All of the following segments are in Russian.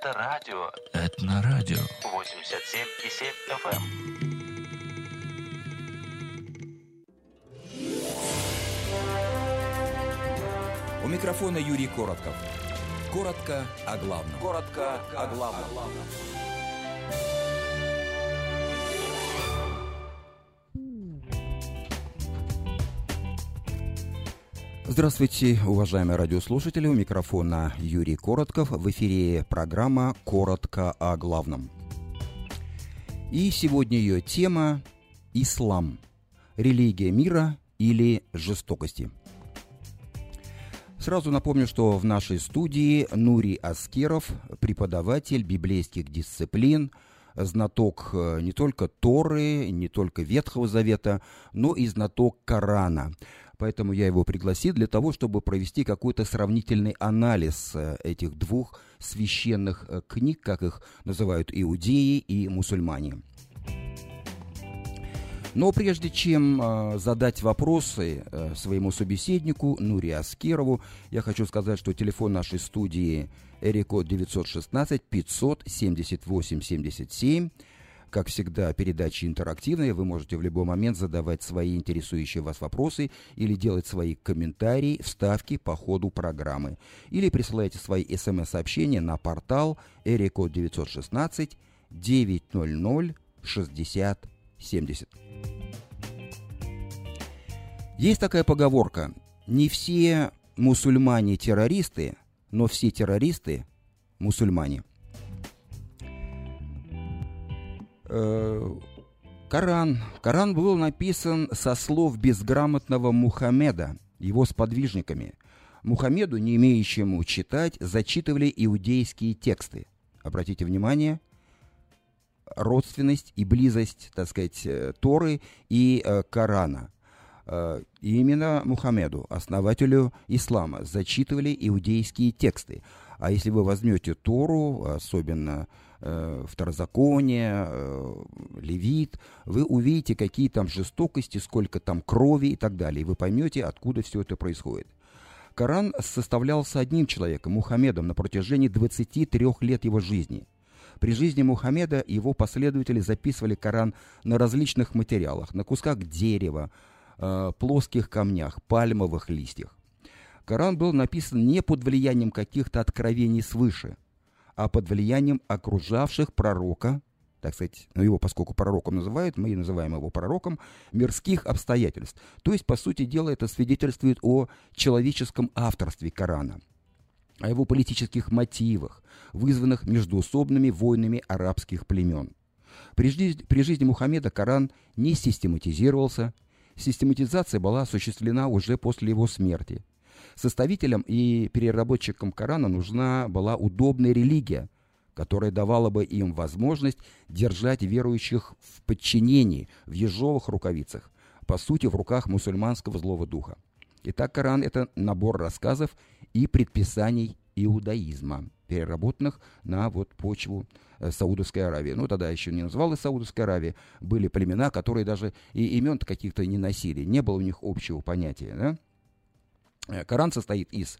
Это радио Этнорадио. 87,7 FM. У микрофона Юрий Коротков. Коротко о главном. Коротко о главном. Здравствуйте, уважаемые радиослушатели. У микрофона Юрий Коротков. В эфире программа «Коротко о главном». И сегодня ее тема «Ислам. Религия мира или жестокости». Сразу напомню, что в нашей студии Нури Аскеров, преподаватель библейских дисциплин, знаток э, не только Торы, не только Ветхого Завета, но и знаток Корана. Поэтому я его пригласил для того, чтобы провести какой-то сравнительный анализ э, этих двух священных э, книг, как их называют иудеи и мусульмане. Но прежде чем э, задать вопросы своему собеседнику Нури Аскерову, я хочу сказать, что телефон нашей студии Эрикод 916 578 77. Как всегда, передача интерактивная, вы можете в любой момент задавать свои интересующие вас вопросы или делать свои комментарии, вставки по ходу программы. Или присылайте свои смс-сообщения на портал Эрикод 916 900 60 70. Есть такая поговорка. Не все мусульмане террористы, но все террористы мусульмане. Коран. Коран был написан со слов безграмотного Мухаммеда, его сподвижниками. Мухаммеду, не имеющему читать, зачитывали иудейские тексты. Обратите внимание, родственность и близость, так сказать, э, Торы и э, Корана. Э, именно Мухаммеду, основателю ислама, зачитывали иудейские тексты. А если вы возьмете Тору, особенно э, Второзаконие, э, Левит, вы увидите, какие там жестокости, сколько там крови и так далее. И вы поймете, откуда все это происходит. Коран составлялся одним человеком, Мухаммедом, на протяжении 23 лет его жизни – при жизни Мухаммеда его последователи записывали Коран на различных материалах, на кусках дерева, э, плоских камнях, пальмовых листьях. Коран был написан не под влиянием каких-то откровений свыше, а под влиянием окружавших пророка, так сказать, ну его поскольку пророком называют, мы и называем его пророком, мирских обстоятельств. То есть, по сути дела, это свидетельствует о человеческом авторстве Корана – о его политических мотивах, вызванных междуусобными войнами арабских племен. При жизни, при жизни Мухаммеда Коран не систематизировался, систематизация была осуществлена уже после его смерти. Составителям и переработчикам Корана нужна была удобная религия, которая давала бы им возможность держать верующих в подчинении, в ежовых рукавицах, по сути, в руках мусульманского злого духа. Итак, Коран – это набор рассказов и предписаний иудаизма, переработанных на вот почву э, Саудовской Аравии. Ну, тогда еще не называлась Саудовская Аравия. Были племена, которые даже и имен каких-то не носили. Не было у них общего понятия. Да? Э, Коран состоит из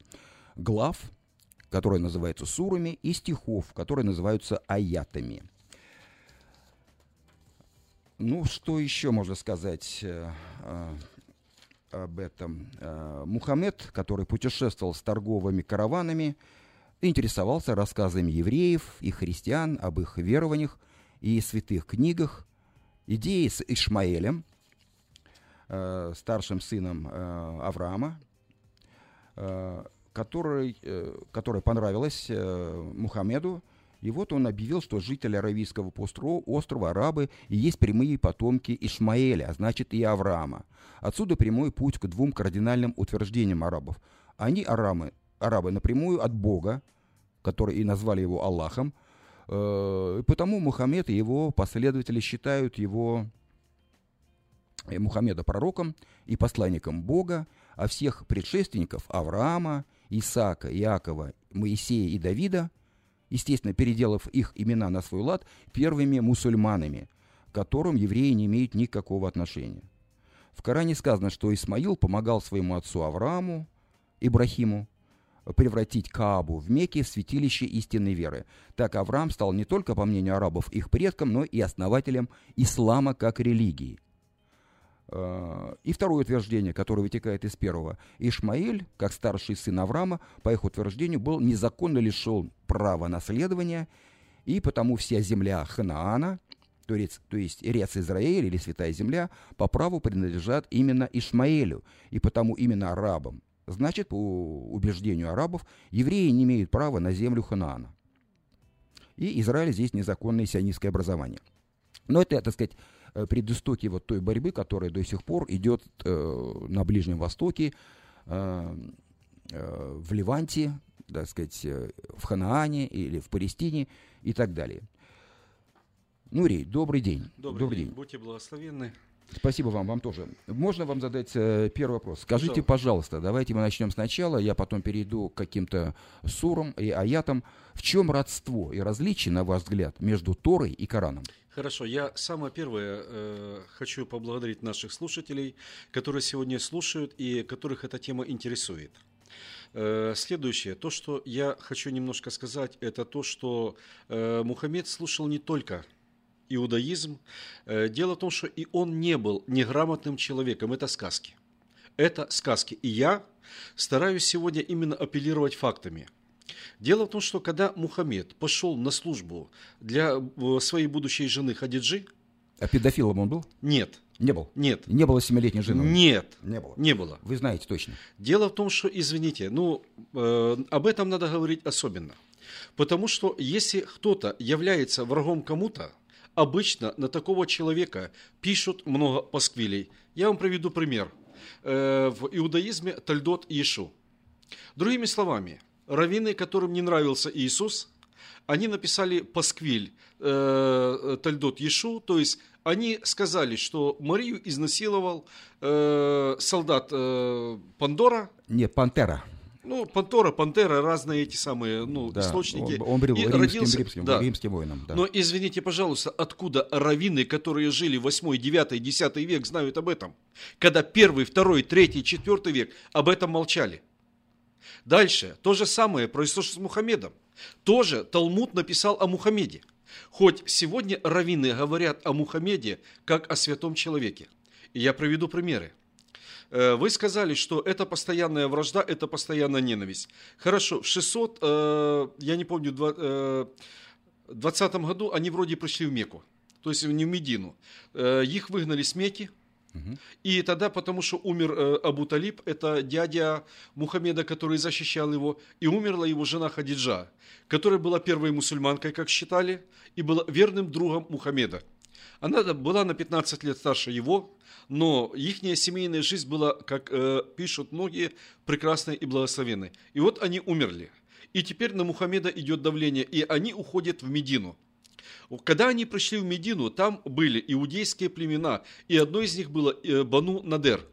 глав, которые называются сурами, и стихов, которые называются аятами. Ну, что еще можно сказать э, об этом. Э, Мухаммед, который путешествовал с торговыми караванами, интересовался рассказами евреев и христиан об их верованиях и святых книгах, идеи с Ишмаэлем, э, старшим сыном э, Авраама, который, которая понравилась Мухаммеду, и вот он объявил, что жители Аравийского острова, арабы, и есть прямые потомки Ишмаэля, а значит и Авраама. Отсюда прямой путь к двум кардинальным утверждениям арабов. Они, арабы, арабы напрямую от Бога, который и назвали его Аллахом, э, и потому Мухаммед и его последователи считают его э, Мухаммеда пророком и посланником Бога, а всех предшественников Авраама, Исаака, Иакова, Моисея и Давида естественно, переделав их имена на свой лад, первыми мусульманами, к которым евреи не имеют никакого отношения. В Коране сказано, что Исмаил помогал своему отцу Аврааму, Ибрахиму, превратить Каабу в Мекке в святилище истинной веры. Так Авраам стал не только, по мнению арабов, их предком, но и основателем ислама как религии. Э, и второе утверждение, которое вытекает из первого. Ишмаиль, как старший сын Авраама, по их утверждению, был незаконно лишен права наследования, и потому вся земля Ханаана, то есть, Рец Израиль или Святая Земля, по праву принадлежат именно Ишмаэлю, и потому именно арабам. Значит, по убеждению арабов, евреи не имеют права на землю Ханаана. И Израиль здесь незаконное сионистское образование. Но это, так сказать, предыстоки вот той борьбы, которая до сих пор идет э, на Ближнем Востоке, э, э, в Ливанте, так сказать, э, в Ханаане или в Палестине и так далее. Нурий, добрый день. Добрый, добрый день. день. Будьте благословенны. Спасибо вам, вам тоже. Можно вам задать э, первый вопрос? Скажите, пожалуйста. пожалуйста, давайте мы начнем сначала, я потом перейду к каким-то сурам и аятам. В чем родство и различие, на ваш взгляд, между Торой и Кораном? Хорошо, я самое первое э, хочу поблагодарить наших слушателей, которые сегодня слушают и которых эта тема интересует. Э, следующее, то, что я хочу немножко сказать, это то, что э, Мухаммед слушал не только иудаизм. Э, дело в том, что и он не был неграмотным человеком, это сказки. Это сказки. И я стараюсь сегодня именно апеллировать фактами – Дело в том, что когда Мухаммед пошел на службу для э, своей будущей жены Хадиджи... А педофилом он был? Нет. Не был? Нет. Не было семилетней жены? Нет. Не было? Не было. Вы знаете точно? Дело в том, что, извините, ну, э, об этом надо говорить особенно. Потому что если кто-то является врагом кому-то, обычно на такого человека пишут много пасквилей. Я вам приведу пример. Э, в иудаизме Тальдот Иешу. Другими словами, раввины, которым не нравился Иисус, они написали пасквиль э, Тальдот Ешу, то есть они сказали, что Марию изнасиловал э, солдат Пандора. Нет, Пантера. Ну, Пантора, Пантера, разные эти самые ну, да, источники. Он, он был римским, родился, римским, да. римским воином. Да. Но извините, пожалуйста, откуда раввины, которые жили 8, 9, 10 век, знают об этом? Когда 1, 2, 3, 4 век об этом молчали. Дальше, то же самое произошло с Мухаммедом. Тоже Талмуд написал о Мухаммеде. Хоть сегодня раввины говорят о Мухаммеде как о святом человеке. И я приведу примеры. Э, вы сказали, что это постоянная вражда, это постоянная ненависть. Хорошо, в 600, э, я не помню, э, в 20 году они вроде пришли в Мекку, то есть не в Медину. Их выгнали с Мекки, и тогда, потому что умер Абу Талиб, это дядя Мухаммеда, который защищал его, и умерла его жена Хадиджа, которая была первой мусульманкой, как считали, и была верным другом Мухаммеда. Она была на 15 лет старше его, но их семейная жизнь была, как э, пишут многие, прекрасной и благословенной. И вот они умерли. И теперь на Мухаммеда идет давление, и они уходят в Медину – когда они пришли в Медину, там были иудейские племена, и одно из них было э, Бану Надер.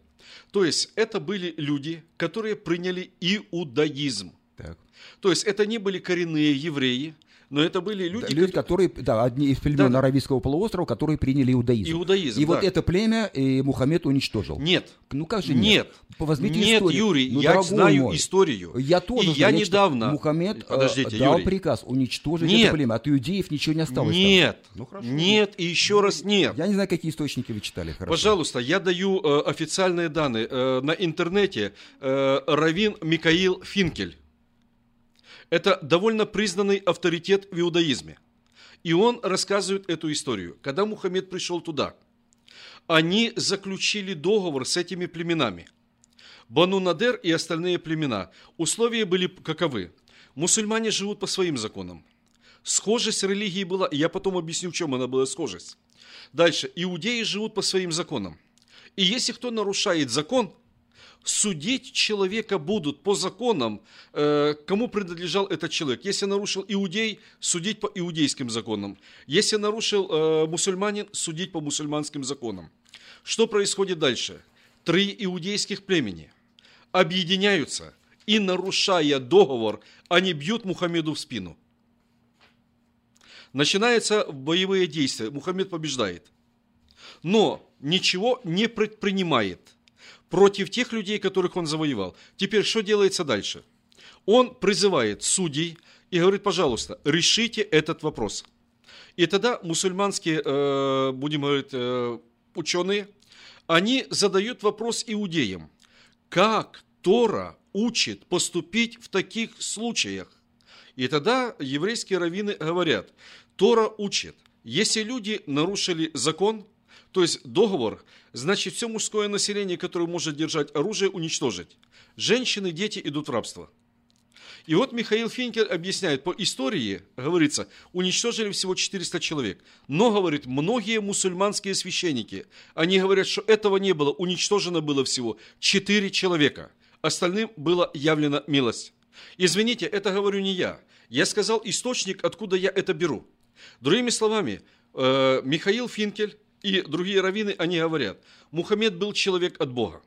То есть это были люди, которые приняли иудаизм. Так. То есть это не были коренные евреи, но это были люди, люди которые, да, одни из племен да. Аравийского полуострова, которые приняли иудаизм. Иудаизм, И да. вот это племя и Мухаммед уничтожил. Нет. Ну как же нет? Нет. Возьмите нет, историю. Юрий, ну, я знаю мой, историю. Я тоже И я знаю, недавно... Мухаммед э, Подождите, дал Юрий. приказ уничтожить нет. это племя. От иудеев ничего не осталось Нет. Там. Ну, хорошо. Нет, и еще раз нет. Я не знаю, какие источники вы читали. Хорошо. Пожалуйста, я даю э, официальные данные. Э, на интернете э, Равин Микаил Финкель это довольно признанный авторитет в иудаизме. И он рассказывает эту историю. Когда Мухаммед пришел туда, они заключили договор с этими племенами. Бану Надер и остальные племена. Условия были каковы? Мусульмане живут по своим законам. Схожесть религии была, я потом объясню, в чем она была схожесть. Дальше. Иудеи живут по своим законам. И если кто нарушает закон – судить человека будут по законам, э, кому принадлежал этот человек. Если нарушил иудей, судить по иудейским законам. Если нарушил э, мусульманин, судить по мусульманским законам. Что происходит дальше? Три иудейских племени объединяются и, нарушая договор, они бьют Мухаммеду в спину. Начинаются боевые действия. Мухаммед побеждает. Но ничего не предпринимает – против тех людей, которых он завоевал. Теперь что делается дальше? он призывает судей и говорит, пожалуйста, решите этот вопрос. И тогда мусульманские, э, будем говорить, э, ученые, они задают вопрос иудеям, как Тора учит поступить в таких случаях. И тогда еврейские раввины говорят, Тора учит, если люди нарушили закон, то есть договор, значит все мужское население, которое может держать оружие, уничтожить. Женщины, дети идут в рабство. И вот Михаил Финкель объясняет, по истории, говорится, уничтожили всего 400 человек. Но, говорит, многие мусульманские священники, они говорят, что этого не было, уничтожено было всего 4 человека. Остальным была явлена милость. Извините, это говорю не я. Я сказал источник, откуда я это беру. Другими словами, э, Михаил Финкель и другие раввины, они говорят, Мухаммед был человек от Бога.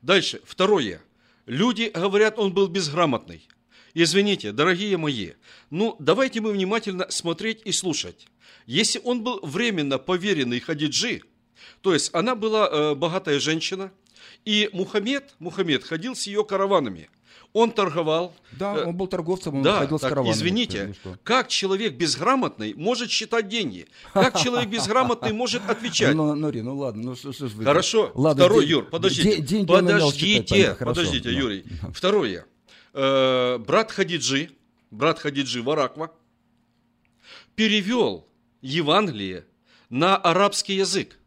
Дальше, второе. Люди говорят, он был безграмотный. Извините, дорогие мои, ну давайте мы внимательно смотреть и слушать. Если он был временно поверенный Хадиджи, то есть она была э, богатая женщина, и Мухаммед, Мухаммед ходил с ее караванами. Он торговал. Да, э, он был торговцем, он да, ходил с так, караванами. извините, Ну как человек безграмотный может считать деньги? Как человек безграмотный может отвечать? Ну, Нури, ну ладно, ну что, что ж вы... Хорошо, Ладно, второй, Юр, подождите, де- деньги он умел считать, подождите, подождите. Юрий. Второе. Э, брат Хадиджи, брат Хадиджи Вараква, перевел Евангелие на арабский язык.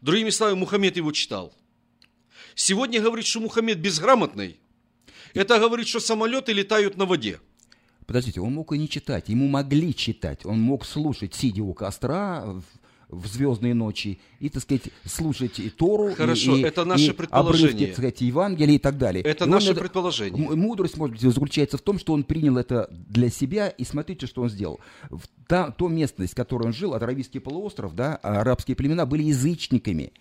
Другими словами, Мухаммед его читал. Сегодня говорит, что Мухаммед безграмотный. Это говорит, что самолеты летают на воде. Подождите, он мог и не читать, ему могли читать, он мог слушать, сидя у костра в, звездные ночи, и, так сказать, слушать и Тору, Хорошо, и, это наше и предположение. обрывки, так сказать, Евангелия и так далее. Это И он наше это- предположение. Мудрость, может быть, заключается в том, что он принял это для себя, и смотрите, что он сделал. В та, то местность, в которой он жил, Аравийский полуостров, да, а арабские племена были язычниками.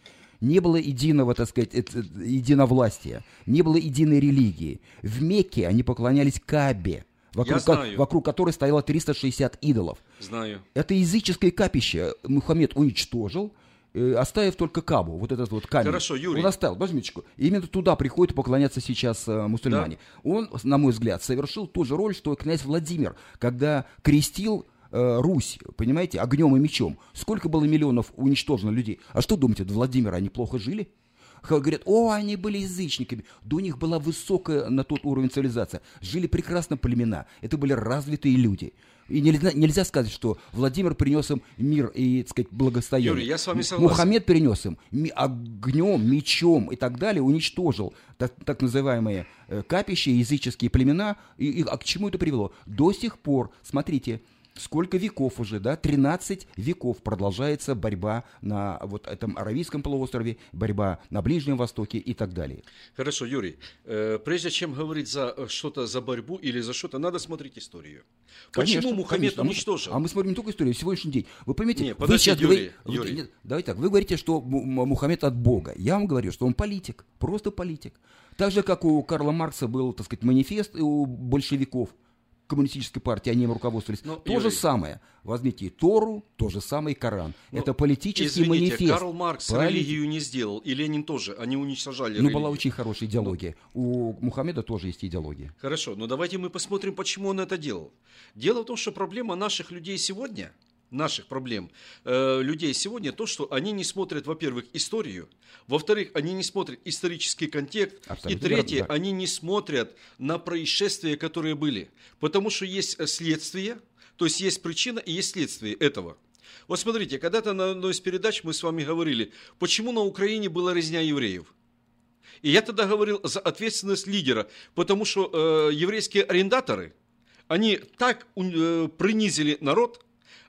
Не было единого, так сказать, эт- единовластия, не было единой религии. В Мекке они поклонялись Кабе, вокруг, ко- знаю. вокруг которой стояло 360 идолов. Знаю. Это языческое капище Мухаммед уничтожил, э, оставив только Кабу, вот этот вот камень. Хорошо, Юрий. Он оставил, возьми минуточку. Именно туда приходят поклоняться сейчас э, мусульмане. Он, на мой взгляд, совершил ту же роль, что и князь Владимир, когда крестил э, Русь, понимаете, огнем и мечом. Сколько было миллионов уничтожено людей? А что думаете, до Владимира они плохо жили? Говорят, о, они были язычниками. У них была высокая на тот уровень цивилизация. Жили прекрасно племена. Это были развитые люди. И нельзя, нельзя сказать, что Владимир принес им мир и, так сказать, благостояние. Юрий, я с вами согласен. Мухаммед перенес им огнем, мечом и так далее, уничтожил так, так называемые э, капища, языческие племена. И, и- а к чему это привело? До сих пор, смотрите, сколько веков уже, да, 13 веков продолжается борьба на вот этом Аравийском полуострове, борьба на Ближнем Востоке и так далее. Хорошо, Юрий, э, прежде чем говорить за э, что-то, за борьбу или за что-то, надо смотреть историю. Почему Конечно, Мухаммед конечно. А мы- уничтожил? А мы смотрим не только историю, сегодняшний день. Вы поймите, Не, вы подожди, сейчас Юрий, вы- Юрий. нет, давайте так, вы говорите, что Му- Му- Мухаммед от Бога. Я вам говорю, что он политик, просто политик. Так же, как у Карла Маркса был, так сказать, манифест у большевиков, коммунистической партии, они им руководствовались. Но, то Юрий. же самое. Возьмите и Тору, то же самое и Коран. Ну, Это политический Извините, манифест. Карл Маркс Политик. религию не сделал, и Ленин тоже, они уничтожали Ну, религию. была очень хорошая идеология. У Мухаммеда тоже есть идеология. Хорошо, но давайте мы посмотрим, почему он это делал. Дело в том, что проблема наших людей сегодня, наших проблем, э, людей сегодня, то, что они не смотрят, во-первых, историю, во-вторых, они не смотрят исторический контекст, Абсолютно и третье, да. они не смотрят на происшествия, которые были. Потому что есть э, следствие, то есть есть причина и есть следствие этого. Вот смотрите, когда-то на одной из передач мы с вами говорили, почему на Украине была резня евреев. И я тогда говорил за ответственность лидера, потому что э, еврейские арендаторы, они так э, принизили народ,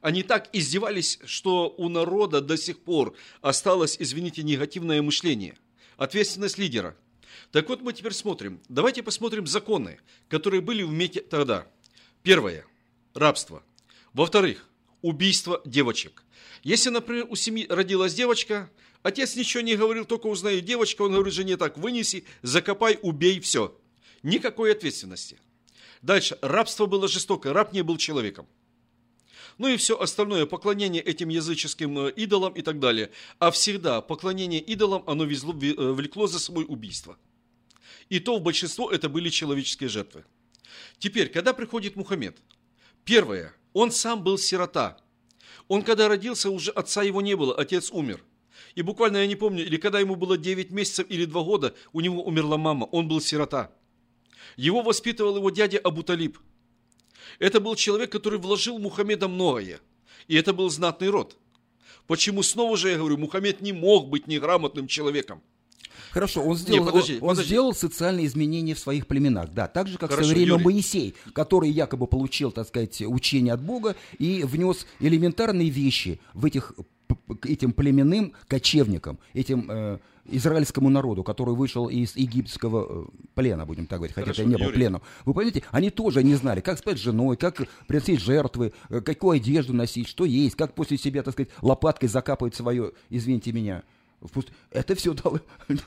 они так издевались, что у народа до сих пор осталось, извините, негативное мышление. Ответственность лидера. Так вот мы теперь смотрим. Давайте посмотрим законы, которые были в Мекке тогда. Первое. Рабство. Во-вторых, убийство девочек. Если, например, у семьи родилась девочка, отец ничего не говорил, только узнает девочка, он говорит жене так, вынеси, закопай, убей, все. Никакой ответственности. Дальше. Рабство было жестокое, раб не был человеком. Ну и все остальное, поклонение этим языческим э, идолам и так далее. А всегда поклонение идолам, оно везло, ве- э, влекло за собой убийство. И то в большинство это были человеческие жертвы. Теперь, когда приходит Мухаммед, первое, он сам был сирота. Он, когда родился, уже отца его не было, отец умер. И буквально, я не помню, или когда ему было 9 месяцев или 2 года, у него умерла мама, он был сирота. Его воспитывал его дядя Абу Талиб. Это был человек, который вложил Мухаммеда многое. И это был знатный род. Почему снова же я говорю, Мухаммед не мог быть неграмотным человеком. Хорошо, он сделал, Не, подожди, он, подожди. сделал социальные изменения в своих племенах, да, так же, как Хорошо, в свое время Юрий. Моисей, который якобы получил, так сказать, учение от Бога и внес элементарные вещи в этих этим племенным кочевникам, этим э, израильскому народу, который вышел из египетского э, плена, будем так говорить, хотя Хорошо, это не был Юрий. пленом. Вы понимаете, они тоже не знали, как спать с женой, как приносить жертвы, э, какую одежду носить, что есть, как после себя, так сказать, лопаткой закапывать свое, извините меня, в пуст- Это все дал,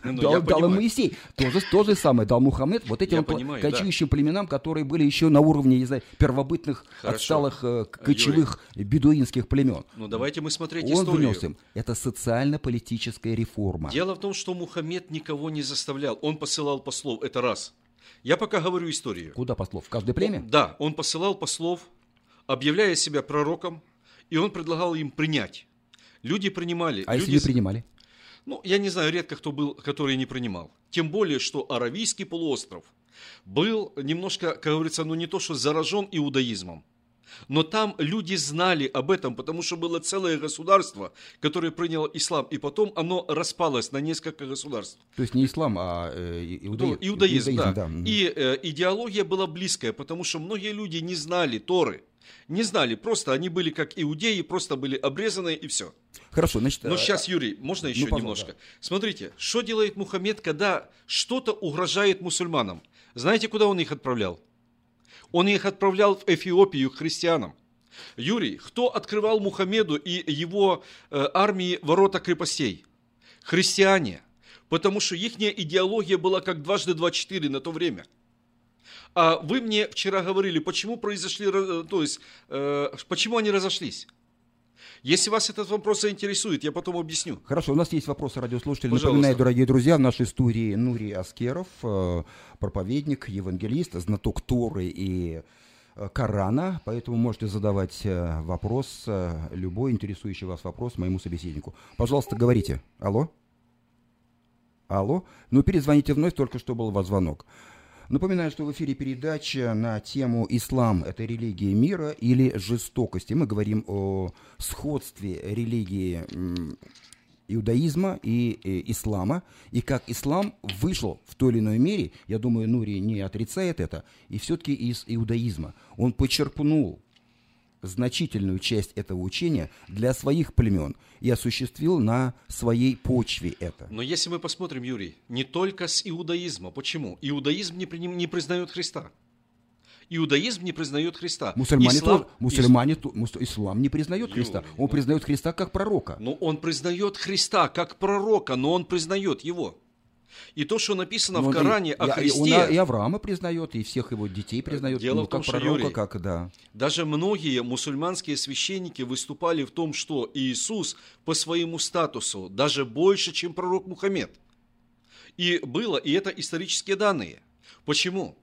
Ну, дал, дал им. Моисей. То же, то же самое дал Мухаммед вот этим понимаю, да. кочующим племенам, которые были еще на уровне, не знаю, первобытных, Хорошо. отсталых э, кочевых бедуинских племен. Ну, давайте мы смотреть Он историю. внес им. Это социально-политическая реформа. Дело в том, что Мухаммед никого не заставлял. Он посылал послов. Это раз. Я пока говорю историю. Куда послов? В каждое племя? Да, он посылал послов, объявляя себя пророком, и он предлагал им принять. Люди принимали. А если люди не принимали? Ну, я не знаю, редко кто был, который не принимал. Тем более, что Аравийский полуостров был немножко, как говорится, ну не то, что заражен иудаизмом. Но там люди знали об этом, потому что было целое государство, которое приняло ислам, и потом оно распалось на несколько государств. То есть не ислам, а э, и- Ну, иудаи- иудаизм, да. Мгм. И э, идеология была близкая, потому что многие люди не знали Торы. Не знали, просто они были как иудеи, просто были обрезаны и все. Хорошо, значит... Но сейчас, Юрий, можно еще пожалуйста, немножко? Смотрите, что делает Мухаммед, когда что-то угрожает мусульманам? Знаете, куда он их отправлял? Он их отправлял в Эфиопию к христианам. Юрий, кто открывал Мухаммеду и его э, армии ворота крепостей? Христиане. Потому что их идеология была как дважды два четыре на то время. А вы мне вчера говорили, почему произошли, э, то есть, э, почему они разошлись? Если вас этот вопрос заинтересует, я потом объясню. Хорошо, у нас есть вопросы радиослушателей. Пожалуйста. Напоминаю, дорогие друзья, в нашей студии Нури Аскеров, э, проповедник, евангелист, знаток Торы и Корана, поэтому можете задавать вопрос, любой интересующий вас вопрос моему собеседнику. Пожалуйста, говорите. Алло? Алло? Ну, перезвоните вновь, только что был у вас звонок. Напоминаю, что в эфире передача на тему «Ислам – это религия мира или жестокости». Мы говорим о сходстве религии иудаизма и э, ислама, и как ислам вышел в той или иной мере, я думаю, Нури не отрицает это, и все-таки из иудаизма. Он почерпнул значительную часть этого учения для своих племен и осуществил на своей почве это. Но если мы посмотрим, Юрий, не только с иудаизма. Почему? Иудаизм не, приним- не признает Христа. Иудаизм не признает Христа. Мусульмане, Ислам- тоже- мусульмане то- мус- ислам не признает Юрий, Христа. Он ну- признает Христа как пророка. Но он признает Христа как пророка, но он признает его. И то, что написано Но в и- Коране о и- и Христе, он и Авраама признает, и всех его детей признает, Дело ну, в том, как что, пророка, Юрий, как, да. даже многие мусульманские священники выступали в том, что Иисус по своему статусу даже больше, чем пророк Мухаммед. И было, и это исторические данные. Почему?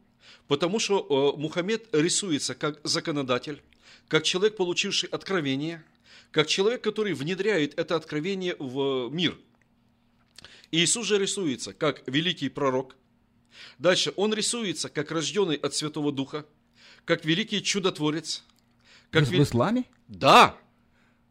Потому что э, Мухаммед рисуется как законодатель, как человек, получивший откровение, как человек, который внедряет это откровение в мир. Иисус же рисуется как великий пророк. Дальше он рисуется как рожденный от Святого Духа, как великий чудотворец. Как в, в исламе? Да,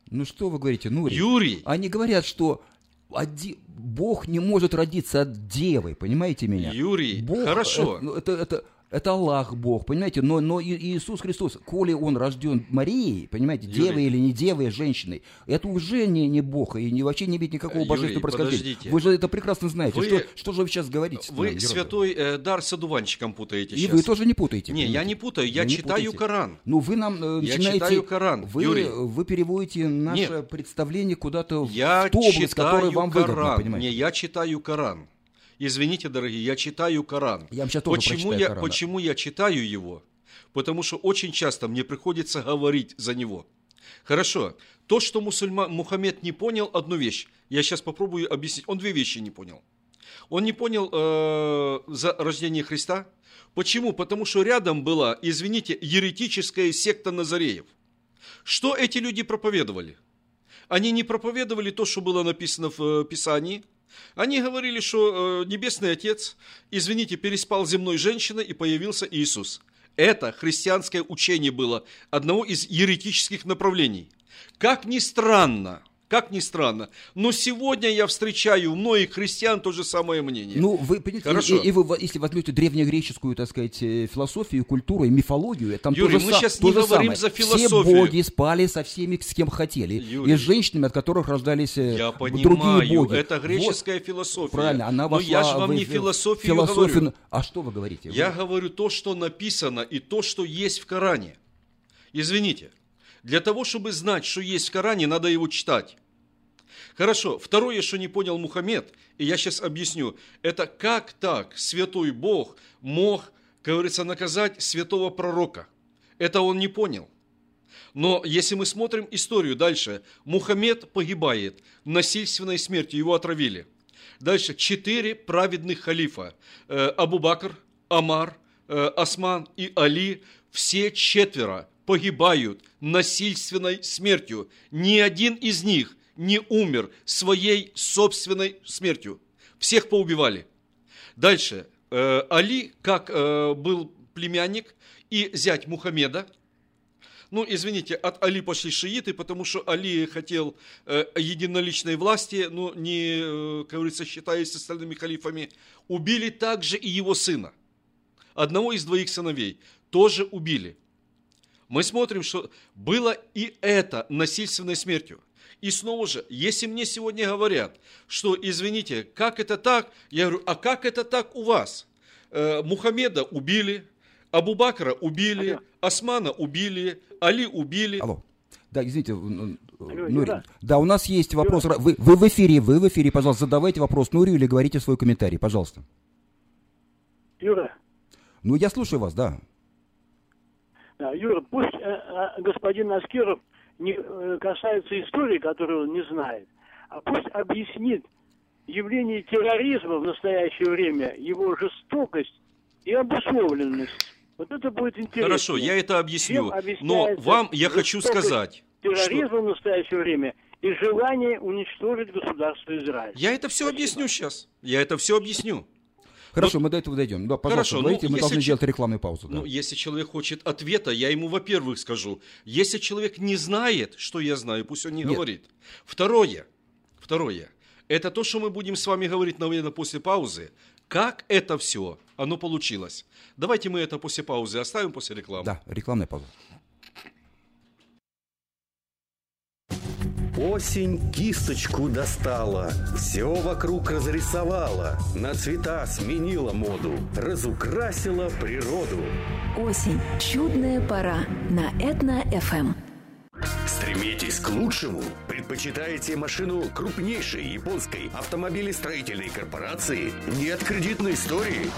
Ну что вы говорите, Нури? Юрий. Они говорят, что оди- Бог не может родиться от девы, понимаете меня? Юрий, Бог, хорошо. э, ну, Это, это, это Аллах Бог, понимаете? Но, но Иисус Христос, коли Он рожден Марией, понимаете, Юрий. девой или не девой, женщиной, это уже не, не Бог и не, вообще не имеет никакого Юрий, божественного происхождения. подождите. Вы же это прекрасно знаете. Вы- Что, что же вы сейчас говорите? Вы Герасим? святой э, дар с одуванчиком путаете И сейчас. вы тоже не путаете. Не, я не путаю, я Вы читаю путаете. Коран. Ну, вы нам э, Я начинаете... читаю Коран, Вы, Юрий. вы переводите наше Нет. представление куда-то Я в ту область, которая вам выгодна, Коран. понимаете? Не, я читаю Коран. Извините, дорогие, я читаю Коран. Я вам щас тоже почему я, Коран. почему я читаю его? Потому что очень часто мне приходится говорить за него. Хорошо. То, что мусульма... Мухаммед не понял одну вещь, я сейчас попробую объяснить. Он две вещи не понял. Он не понял э, за рождение Христа. Почему? Потому что рядом была, извините, еретическая секта Назареев. Что эти люди проповедовали? Они не проповедовали то, что было написано в э, Писании. Они говорили, что э, Небесный Отец, извините, переспал земной женщиной и появился Иисус. Это христианское учение было одного из еретических направлений. Как ни странно, как ни странно. Но сегодня я встречаю у многих христиан то же самое мнение. Ну, вы понимаете, Хорошо. И, и вы, если возьмете древнегреческую, так сказать, э, философию, культуру и мифологию, там Юрий, то же мы са- сейчас то не говорим самое. за Все философию. боги спали со всеми, с кем хотели. Юрий. И с женщинами, от которых рождались э, Я другие понимаю, боги. это Вот, греческая философия. правильно, она Но вошла я же вам в- не философию философию. говорю. А что вы говорите? Я Вы- говорю то, что написано, и то, что есть в Коране. Извините. Для того, чтобы знать, что есть в Коране, надо его читать. Хорошо. Второе, что не понял Мухаммед, и я сейчас объясню, это как так святой Бог мог, как говорится, наказать святого пророка. Это он не понял. Но если мы смотрим историю дальше, Мухаммед погибает насильственной смертью, его отравили. Дальше четыре праведных халифа. Э, Абу Бакр, Амар, э, Осман и Али, все четверо погибают насильственной смертью. Ни один из них не умер своей собственной смертью. Всех поубивали. Дальше. Э, Али, как э, был племянник и зять Мухаммеда, ну, извините, от Али пошли шииты, потому что Али хотел э, единоличной власти, но не, э, как говорится, считаясь с остальными халифами. Убили также и его сына. Одного из двоих сыновей тоже убили. Мы смотрим, что было и это насильственной смертью. И снова же, если мне сегодня говорят, что, извините, как это так, я говорю, а как это так у вас? Э, Мухаммеда убили, Абу Бакра убили, Алло. Османа убили, Али убили. Алло. Да, извините, Алло, Нури. Юра. Да, у нас есть вопрос. Вы, вы в эфире, вы в эфире, пожалуйста, задавайте вопрос Нури или говорите свой комментарий, пожалуйста. Юра, Ну, я слушаю вас, да. да, Юра, пусть э, э, господин Аскеров не э, касается истории, которую он не знает, а пусть объяснит явление терроризма в настоящее время, его жестокость и обусловленность. Вот это будет интересно. Хорошо, я это объясню. Но вам я хочу сказать, что терроризма в настоящее время и желание уничтожить государство Израиль. я это все объясню сейчас. Я это все объясню. Хорошо, мы до этого дойдем. Да, пожалуйста, Хорошо, ну, говорите, мы если должны че- делать рекламную паузу. Да. Ну, если человек хочет ответа, я ему, во-первых, скажу. Если человек не знает, что я знаю, пусть он не Нет. говорит. Второе, второе, это то, что мы будем с вами говорить, наверное, после паузы. Как это все, оно получилось. Давайте мы это после паузы оставим, после рекламы. Да, рекламная пауза. Осень кисточку достала, все вокруг разрисовала, на цвета сменила моду, разукрасила природу. Осень. Чудная пора на Этно-ФМ. Стремитесь к лучшему? Предпочитаете машину крупнейшей японской автомобилестроительной корпорации? Нет кредитной истории?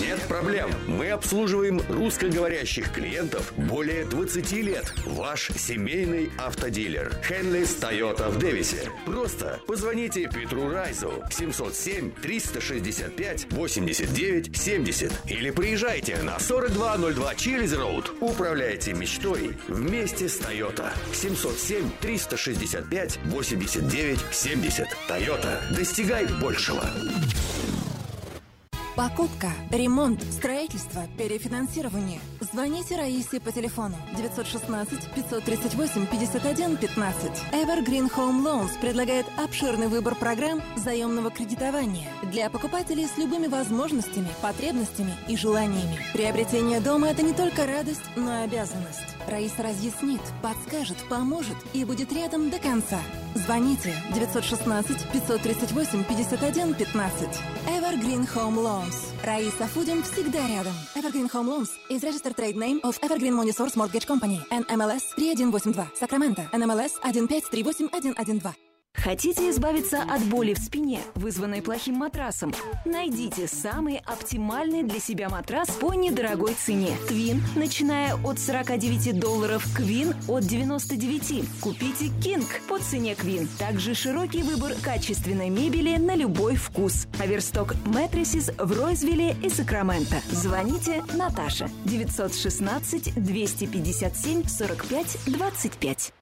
Нет проблем. Мы обслуживаем русскоговорящих клиентов более 20 лет. Ваш семейный автодилер. Хенлис Тойота в Дэвисе. Просто позвоните Петру Райзу 707 365 89 70 или приезжайте на 4202 Чилиз Роуд. Управляйте мечтой вместе с Тойота. 707 365 89 70. Тойота. Достигай большего. Покупка, ремонт, строительство, перефинансирование. Звоните Раисе по телефону 916 538 51 15. Evergreen Home Loans предлагает обширный выбор программ заемного кредитования для покупателей с любыми возможностями, потребностями и желаниями. Приобретение дома – это не только радость, но и обязанность. Раиса разъяснит, подскажет, поможет и будет рядом до конца. Звоните 916 538 51 15. Evergreen Home Loans. Раиса Фудин всегда рядом. Evergreen Home Loans is registered trade name of Evergreen Money Source Mortgage Company. NMLS 3182. Сакраменто. NMLS 1538112. Хотите избавиться от боли в спине, вызванной плохим матрасом? Найдите самый оптимальный для себя матрас по недорогой цене. Твин, начиная от 49 долларов, Квин от 99. Купите Кинг по цене Квин. Также широкий выбор качественной мебели на любой вкус. Аверсток Мэтрисис в Ройзвилле и Сакраменто. Звоните Наташа 916 257 45 25.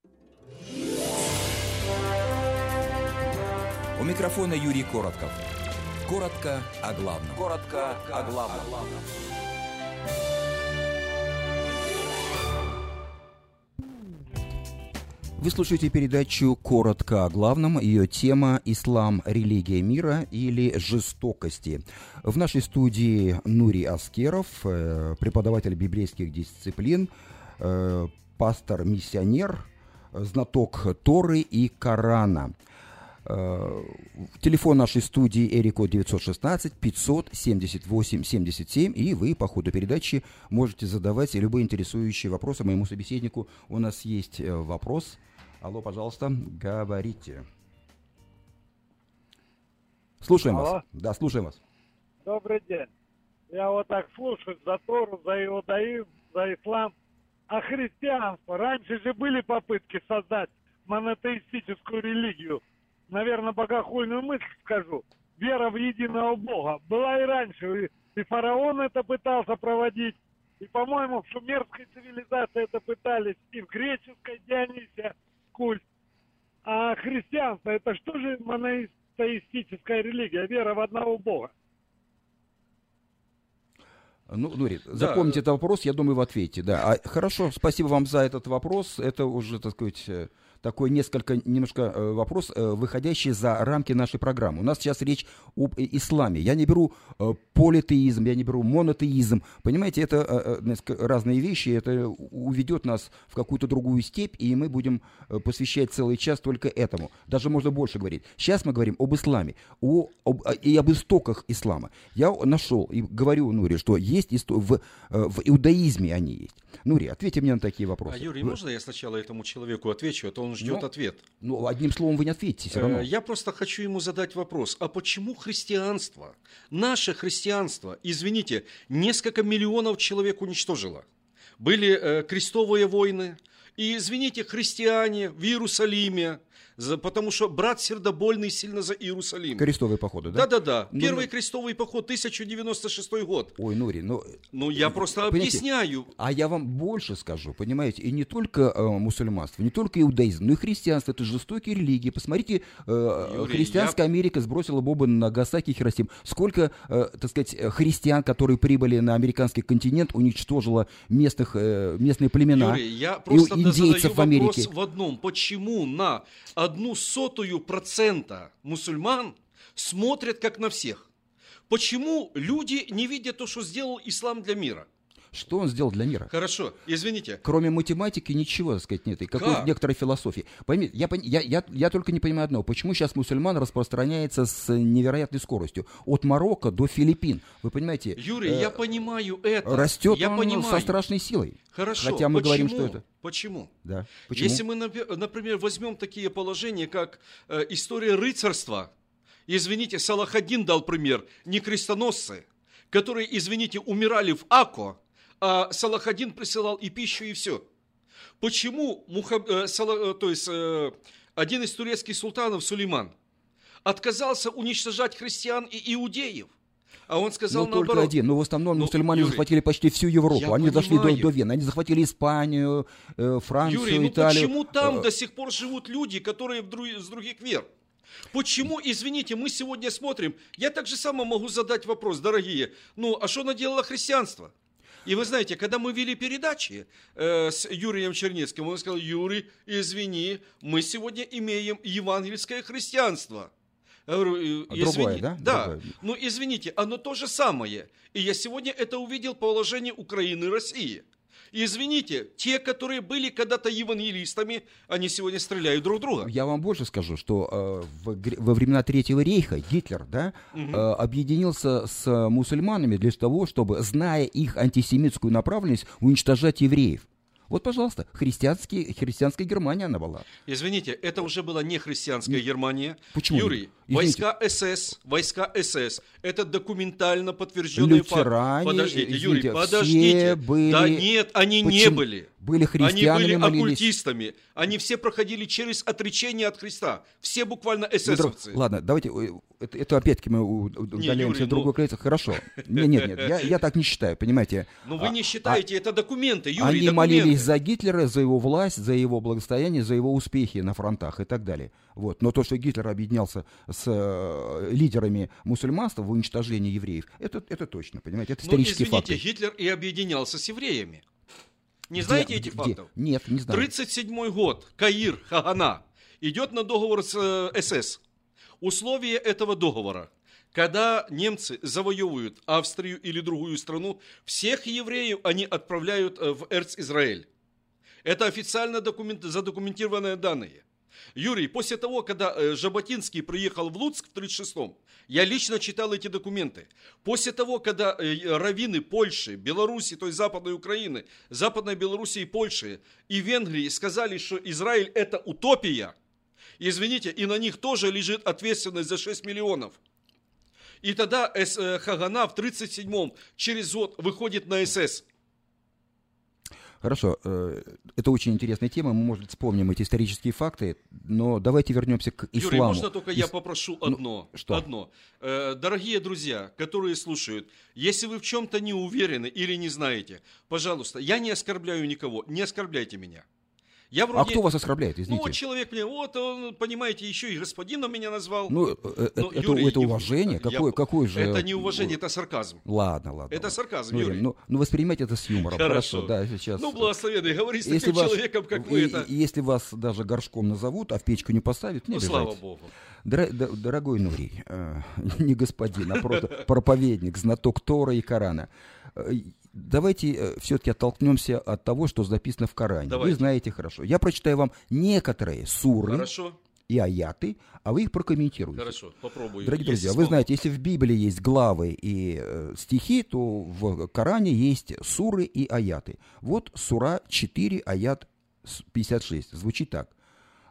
У микрофона Юрий Коротков. Коротко о главном. Коротко о главном. Вы слушаете передачу «Коротко о главном». Ее тема «Ислам. Религия мира» или «Жестокости». В нашей студии Нури Аскеров, э, преподаватель библейских дисциплин, э, пастор-миссионер, знаток Торы и Корана – Э, телефон нашей студии Эрико 916 578 77, и вы по ходу передачи можете задавать любые интересующие вопросы моему собеседнику. У нас есть э, вопрос. Алло, пожалуйста, говорите. Слушаем Алло. вас. Да, слушаем вас. Добрый день. Я вот так слушаю за Тору, за иудаизм, за ислам. А христианство? Раньше же были попытки создать монотеистическую религию. Наверное, богохульную мысль скажу. Вера в единого Бога. Была и раньше. И, и фараон это пытался проводить. И, по-моему, в шумерской цивилизации это пытались. И в греческой Дионисия культ. А христианство это что же монотеистическая религия? Вера в одного Бога. Ну, Нури, запомните этот вопрос, я думаю, вы ответите. Да. А, хорошо, спасибо вам за этот вопрос. Это уже, так сказать, э, такой несколько, немножко э, вопрос, э, выходящий за рамки нашей программы. У нас сейчас речь об исламе. Я не беру э, политеизм, я не беру монотеизм. Понимаете, это э, э, разные вещи, это уведет нас в какую-то другую степь, и мы будем э, посвящать целый час только этому. Даже можно больше говорить. Сейчас мы говорим об исламе о, об, и об истоках ислама. Я нашел и говорю, Нури, что есть исто... в, в иудаизме они есть. Нури, ответьте мне на такие вопросы. А, Юрий, Вы- можно я сначала этому человеку отвечу, а то он ждет Ну, ответ. Ну, одним словом вы не ответите все равно. Э, Я просто хочу ему задать вопрос. А почему христианство, наше христианство, извините, несколько миллионов человек уничтожило? Были э, крестовые войны, и, извините, христиане в Иерусалиме, за- потому что брат сердобольный сильно за Иерусалим. Крестовые походы, да? Да-да-да. Ну, Первый ну- крестовый поход 1096 год. Ой, Нури, ну... Ну, я просто Понимаете, объясняю. А я вам больше скажу, понимаете, и не только э, мусульманство, не только иудаизм, но и христианство, это жестокие религии. Посмотрите, э, Юрий, христианская Америка сбросила бомбы на Нагасаки и Хиросим. Сколько, э, так сказать, э, христиан, которые прибыли на американский континент, уничтожило местных, э, местные племена Юрий, я и просто индейцев задаю в Америке. в одном. Почему на одну сотую процента мусульман смотрят как на всех? Почему люди не видят то, что сделал ислам для мира? Что он сделал для мира? Хорошо, извините. Кроме математики ничего, так сказать, нет. И какой Как? некоторой философии. Поймите, я, я, я, я только не понимаю одного. Почему сейчас мусульман распространяется с невероятной скоростью? От Марокко до Филиппин. Вы понимаете? Юрий, э, я понимаю это. Растет я он понимаю. со страшной силой. Хорошо, Хотя мы почему? говорим, что это. Почему? Да. Почему? Если мы, например, возьмем такие положения, как э, история рыцарства, извините, Салахадин дал пример, не крестоносцы, которые, извините, умирали в Ако, а Салахадин присылал и пищу, и все. Почему Муха- э, Сала- э, то есть, э, один из турецких султанов, Сулейман, отказался уничтожать христиан и иудеев? А он сказал Ну, только наоборот. один. Но в основном Ну, мусульмане Юрий, захватили почти всю Европу. Они дошли до, понимаю. до Вены. Они захватили Испанию, э, Францию, Юрий, ну Италию. почему там Э, до сих пор живут люди, которые в дру- с других вер? Почему, извините, мы сегодня смотрим, я так же само могу задать вопрос, дорогие, ну, а что наделало христианство? И вы знаете, когда мы вели передачи э, с Юрием Чернецким, он сказал, Юрий, извини, мы сегодня имеем евангельское христианство. Я говорю, «Э, А другое, извини- да? Да. Другое. Ну, извините, оно то же самое. И я сегодня это увидел по положению Украины и России. И извините, те, которые были когда-то евангелистами, они сегодня стреляют друг друга. Я вам больше скажу, что э, в во времена Третьего рейха Гитлер да, э, объединился с мусульманами для того, чтобы, зная их антисемитскую направленность, уничтожать евреев. Вот, пожалуйста, христианский, христианская Германия она была. Извините, это уже была не христианская Германия. Почему? Юрий, Извините. войска СС, войска СС, это документально подтвержденный факт. Лютеране, Подождите, извините, Юрий, все подождите. были- Да нет, они не Почему? Были. Были Они христианами, были молились. оккультистами. Они все проходили через отречение от Христа. Все буквально Ну, эсэсовцы. Ладно, давайте, э, это, это опять-таки мы удаляемся Юрий, в другой ну- край. Хорошо. Нет, нет, нет, я, я так не считаю, понимаете. Но вы А- не считаете, это документы, Юрий, Они документы. молились за Гитлера, за его власть, за его благосостояние, за его успехи на фронтах и так далее. Вот. Но то, что Гитлер объединялся с э, лидерами мусульманства в уничтожении евреев, это, это точно, понимаете, это Ну, исторические извините, факты. Гитлер и объединялся с евреями. Не Где- знаете этих где? фактов? Нет, не знаю. 37 год, Каир, Хагана, идет на договор с э, СС. Условия этого договора. Когда немцы завоевывают Австрию или другую страну, всех евреев они отправляют э, в Эрц-Израиль. Это официально документ, задокументированные данные. Юрий, после того, когда э, Жаботинский приехал в Луцк в 1936-м, я лично читал эти документы. После того, когда э, раввины Польши, Беларуси, то есть Западной Украины, Западной Белоруссии и Польши и Венгрии сказали, что Израиль это утопия, извините, и на них тоже лежит ответственность за 6 миллионов. И тогда э, Хагана в 1937-м через год выходит на СС. Хорошо, э, это очень интересная тема, мы, может, вспомним эти исторические факты, но давайте вернемся к исламу. Юрий, можно только я попрошу Ну, одно? что? Одно. Э, Дорогие друзья, которые слушают, если вы в чем-то не уверены или не знаете, пожалуйста, я не оскорбляю никого, не оскорбляйте меня. Я А вроде... кто вас оскорбляет, Ну, извините? вот человек мне, вот он, понимаете, еще и господином меня назвал. Ну, э, э, Ну, это, Юрий, это уважение? я- Какое, какое же... Это не уважение, это сарказм. Ладно, ладно. Это сарказм, Ну, Юрий. Ну, ну, воспринимайте это с юмором. Хорошо. да, сейчас. Ну, благословенный, говори с Если таким вас- человеком, как вы, и- это... Если вас даже горшком назовут, а в печку не поставят, не Ну, слава обижайтесь. Богу. Дорогой Нурий, э, не господин, а просто проповедник, знаток Тора и Корана. Э, Давайте все-таки оттолкнемся от того, что записано в Коране. Давайте. Вы знаете хорошо. Я прочитаю вам некоторые суры Хорошо, и аяты, а вы их прокомментируете. хорошо, попробую. Дорогие Если друзья, вы смогу. знаете, если в Библии есть главы и э, стихи, то в Коране есть суры и аяты. Вот сура 4, аят с- 56. Звучит так.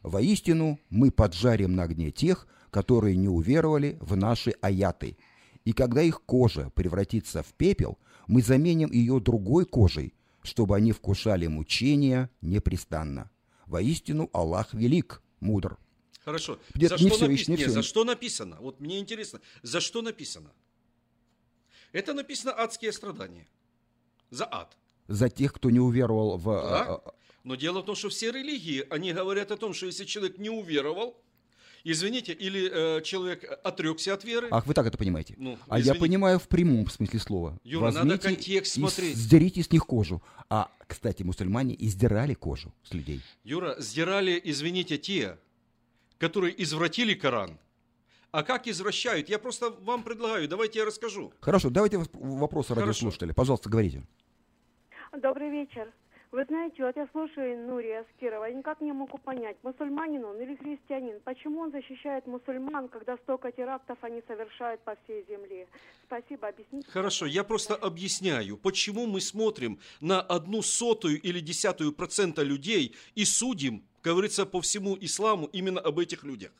«Воистину мы поджарим на огне тех, которые не уверовали в наши аяты. И когда их кожа превратится в пепел, мы заменим ее другой кожей, чтобы они вкушали мучения непрестанно. Воистину Аллах велик, мудр». Хорошо. Где- за, не что всё, напи- видишь, не не, всё. за что написано? Вот мне интересно, за что написано? Это написано адские страдания. За ад. За тех, кто не уверовал в... Да. а, а, Но дело в том, что все религии, они говорят о том, что если человек не уверовал, извините, или э, человек отрекся от веры, Ах, вы так это понимаете? Ну, а я понимаю в прямом смысле слова. Юра, надо Возьмите контекст и смотреть. сдерите с них кожу. А, кстати, мусульмане издирали кожу с людей. Юра, сдирали, извините, те, которые извратили Коран. А как извращают? Я просто вам предлагаю, давайте я расскажу. Хорошо, давайте вопросы Хорошо. радиослушателя. Пожалуйста, говорите. Добрый вечер. Вы знаете, вот я слушаю Нурия Аскирова, я никак не могу понять, мусульманин он или христианин. Почему он защищает мусульман, когда столько терактов они совершают по всей земле? Спасибо, объясните. Хорошо, я просто объясняю, почему мы смотрим на одну сотую или десятую процента людей и судим, говорится, по всему исламу именно об этих людях.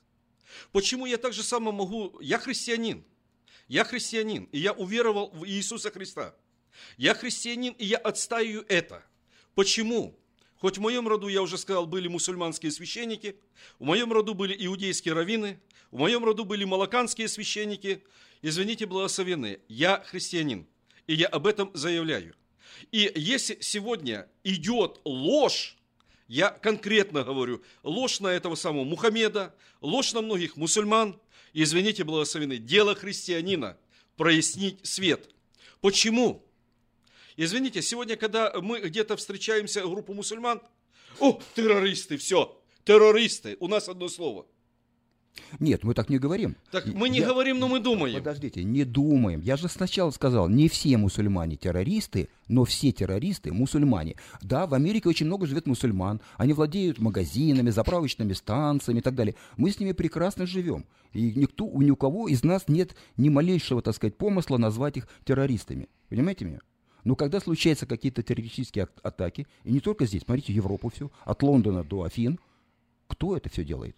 Почему я так же само могу... Я христианин. Я христианин, и я уверовал в Иисуса Христа. Я христианин, и я отстаиваю это. Почему? Хоть в моем роду, я уже сказал, были мусульманские священники, в моем роду были иудейские раввины, в моем роду были малаканские священники. Извините, благословенные, я христианин, и я об этом заявляю. И если сегодня идет ложь, я конкретно говорю, ложь на этого самого Мухаммеда, ложь на многих мусульман, извините, благословенные, дело христианина прояснить свет. Почему? Извините, сегодня, когда мы где-то встречаемся, группу мусульман, о, террористы, все, террористы, у нас одно слово. Нет, мы так не говорим. Так мы не Я- говорим, но мы думаем. Подождите, не думаем. Я же сначала сказал, не все мусульмане террористы, но все террористы мусульмане. Да, в Америке очень много живет мусульман. Они владеют магазинами, заправочными станциями и так далее. Мы с ними прекрасно живем. И никто, ни у кого из нас нет ни малейшего, так сказать, помысла назвать их террористами. Понимаете меня? Но когда случаются какие-то террористические ак- атаки, и не только здесь, смотрите, Европу всю, от Лондона до Афин, кто это все делает?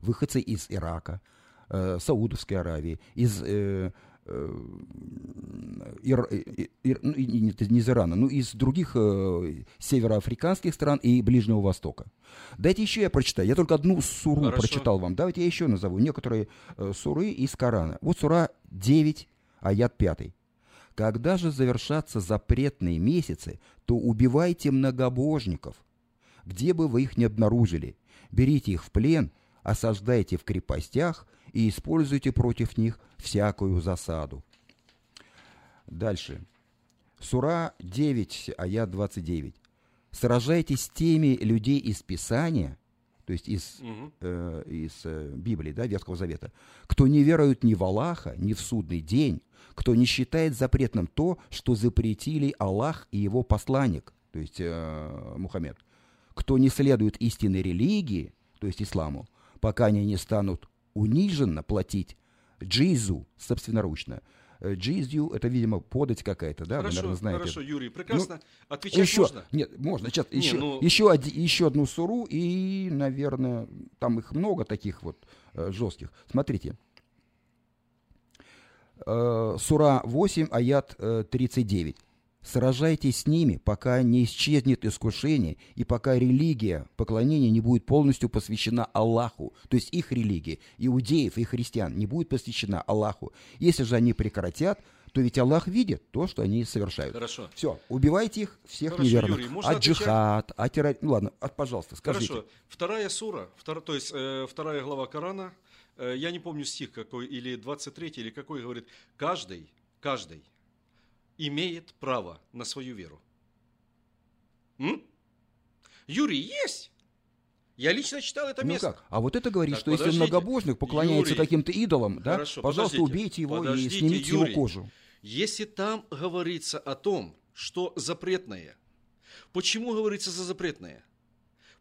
Выходцы из Ирака, э, Саудовской Аравии, из э, э, Ир- и- и- ну, не из Ирана, ну из других э, североафриканских стран и Ближнего Востока. Дайте еще я прочитаю. Я только одну суру Хорошо. прочитал вам. Давайте я еще назову некоторые э, суры из Корана. Вот сура 9, аят 5. Когда же завершатся запретные месяцы, то убивайте многобожников, где бы вы их не обнаружили. Берите их в плен, осаждайте в крепостях и используйте против них всякую засаду. Дальше. Сура 9, аят 29. Сражайтесь с теми людей из Писания, то есть из, Мгм. э, из э, Библии, да, Ветхого Завета, кто не верует ни в Аллаха, ни в судный день, кто не считает запретным то, что запретили Аллах и его посланник, то есть э, Мухаммед, кто не следует истинной религии, то есть исламу, пока они не станут униженно платить джизу собственноручно. Э, Джизью это, видимо, подать какая-то, да, вы, хорошо, наверное, знаете. хорошо, Юрий, прекрасно. Ну, Отвечать еще, можно? Нет, можно. Сейчас Не, еще, ну- еще, оди- еще одну суру, и, наверное, там их много таких вот э, жестких. Смотрите. Э, сура 8, аят э, 39. Сражайтесь с ними, пока не исчезнет искушение, и пока религия поклонения не будет полностью посвящена Аллаху, то есть их религия, иудеев и христиан, не будет посвящена Аллаху. Если же они прекратят, то ведь Аллах видит то, что они совершают. Хорошо. Все, убивайте их, всех Хорошо, неверных. Юрий, а отвечать? джихад, а терроризм. Ну ладно, от, пожалуйста, скажите. Хорошо. Вторая сура, втор- то есть э, вторая глава Корана, я не помню стих какой, или 23 или какой, говорит, каждый, каждый имеет право на свою веру. М? Юрий, есть! Я лично читал это Ну место. как? А вот это говорит, Так, что если многобожник поклоняется каким-то идолам, да, Хорошо, пожалуйста, убейте его и снимите Юрий. его кожу. Если там говорится о том, что запретное, почему говорится за запретное?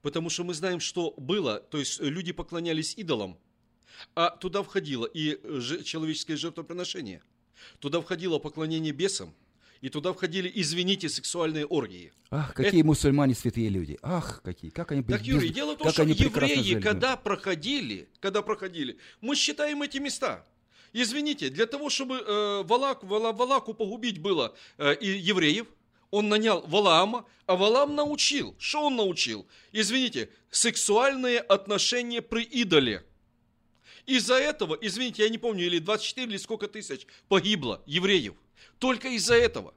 Потому что мы знаем, что было, то есть люди поклонялись идолам, а туда входило и же- человеческое жертвоприношение, туда входило поклонение бесам, и туда входили, извините, сексуальные оргии. Ах, какие мусульмане святые люди. Ах, какие. Как они Так, без- Юрий, дело в том, как что евреи, жили, да. когда проходили, когда проходили, мы считаем эти места. Извините, для того, чтобы э, Валак, Вала- Валаку погубить было э, и евреев, он нанял Валаама, а Валаам научил. Что он научил? Извините, сексуальные отношения при идоле. Из-за этого, извините, я не помню, или 24 или сколько тысяч погибло евреев. Только из-за этого.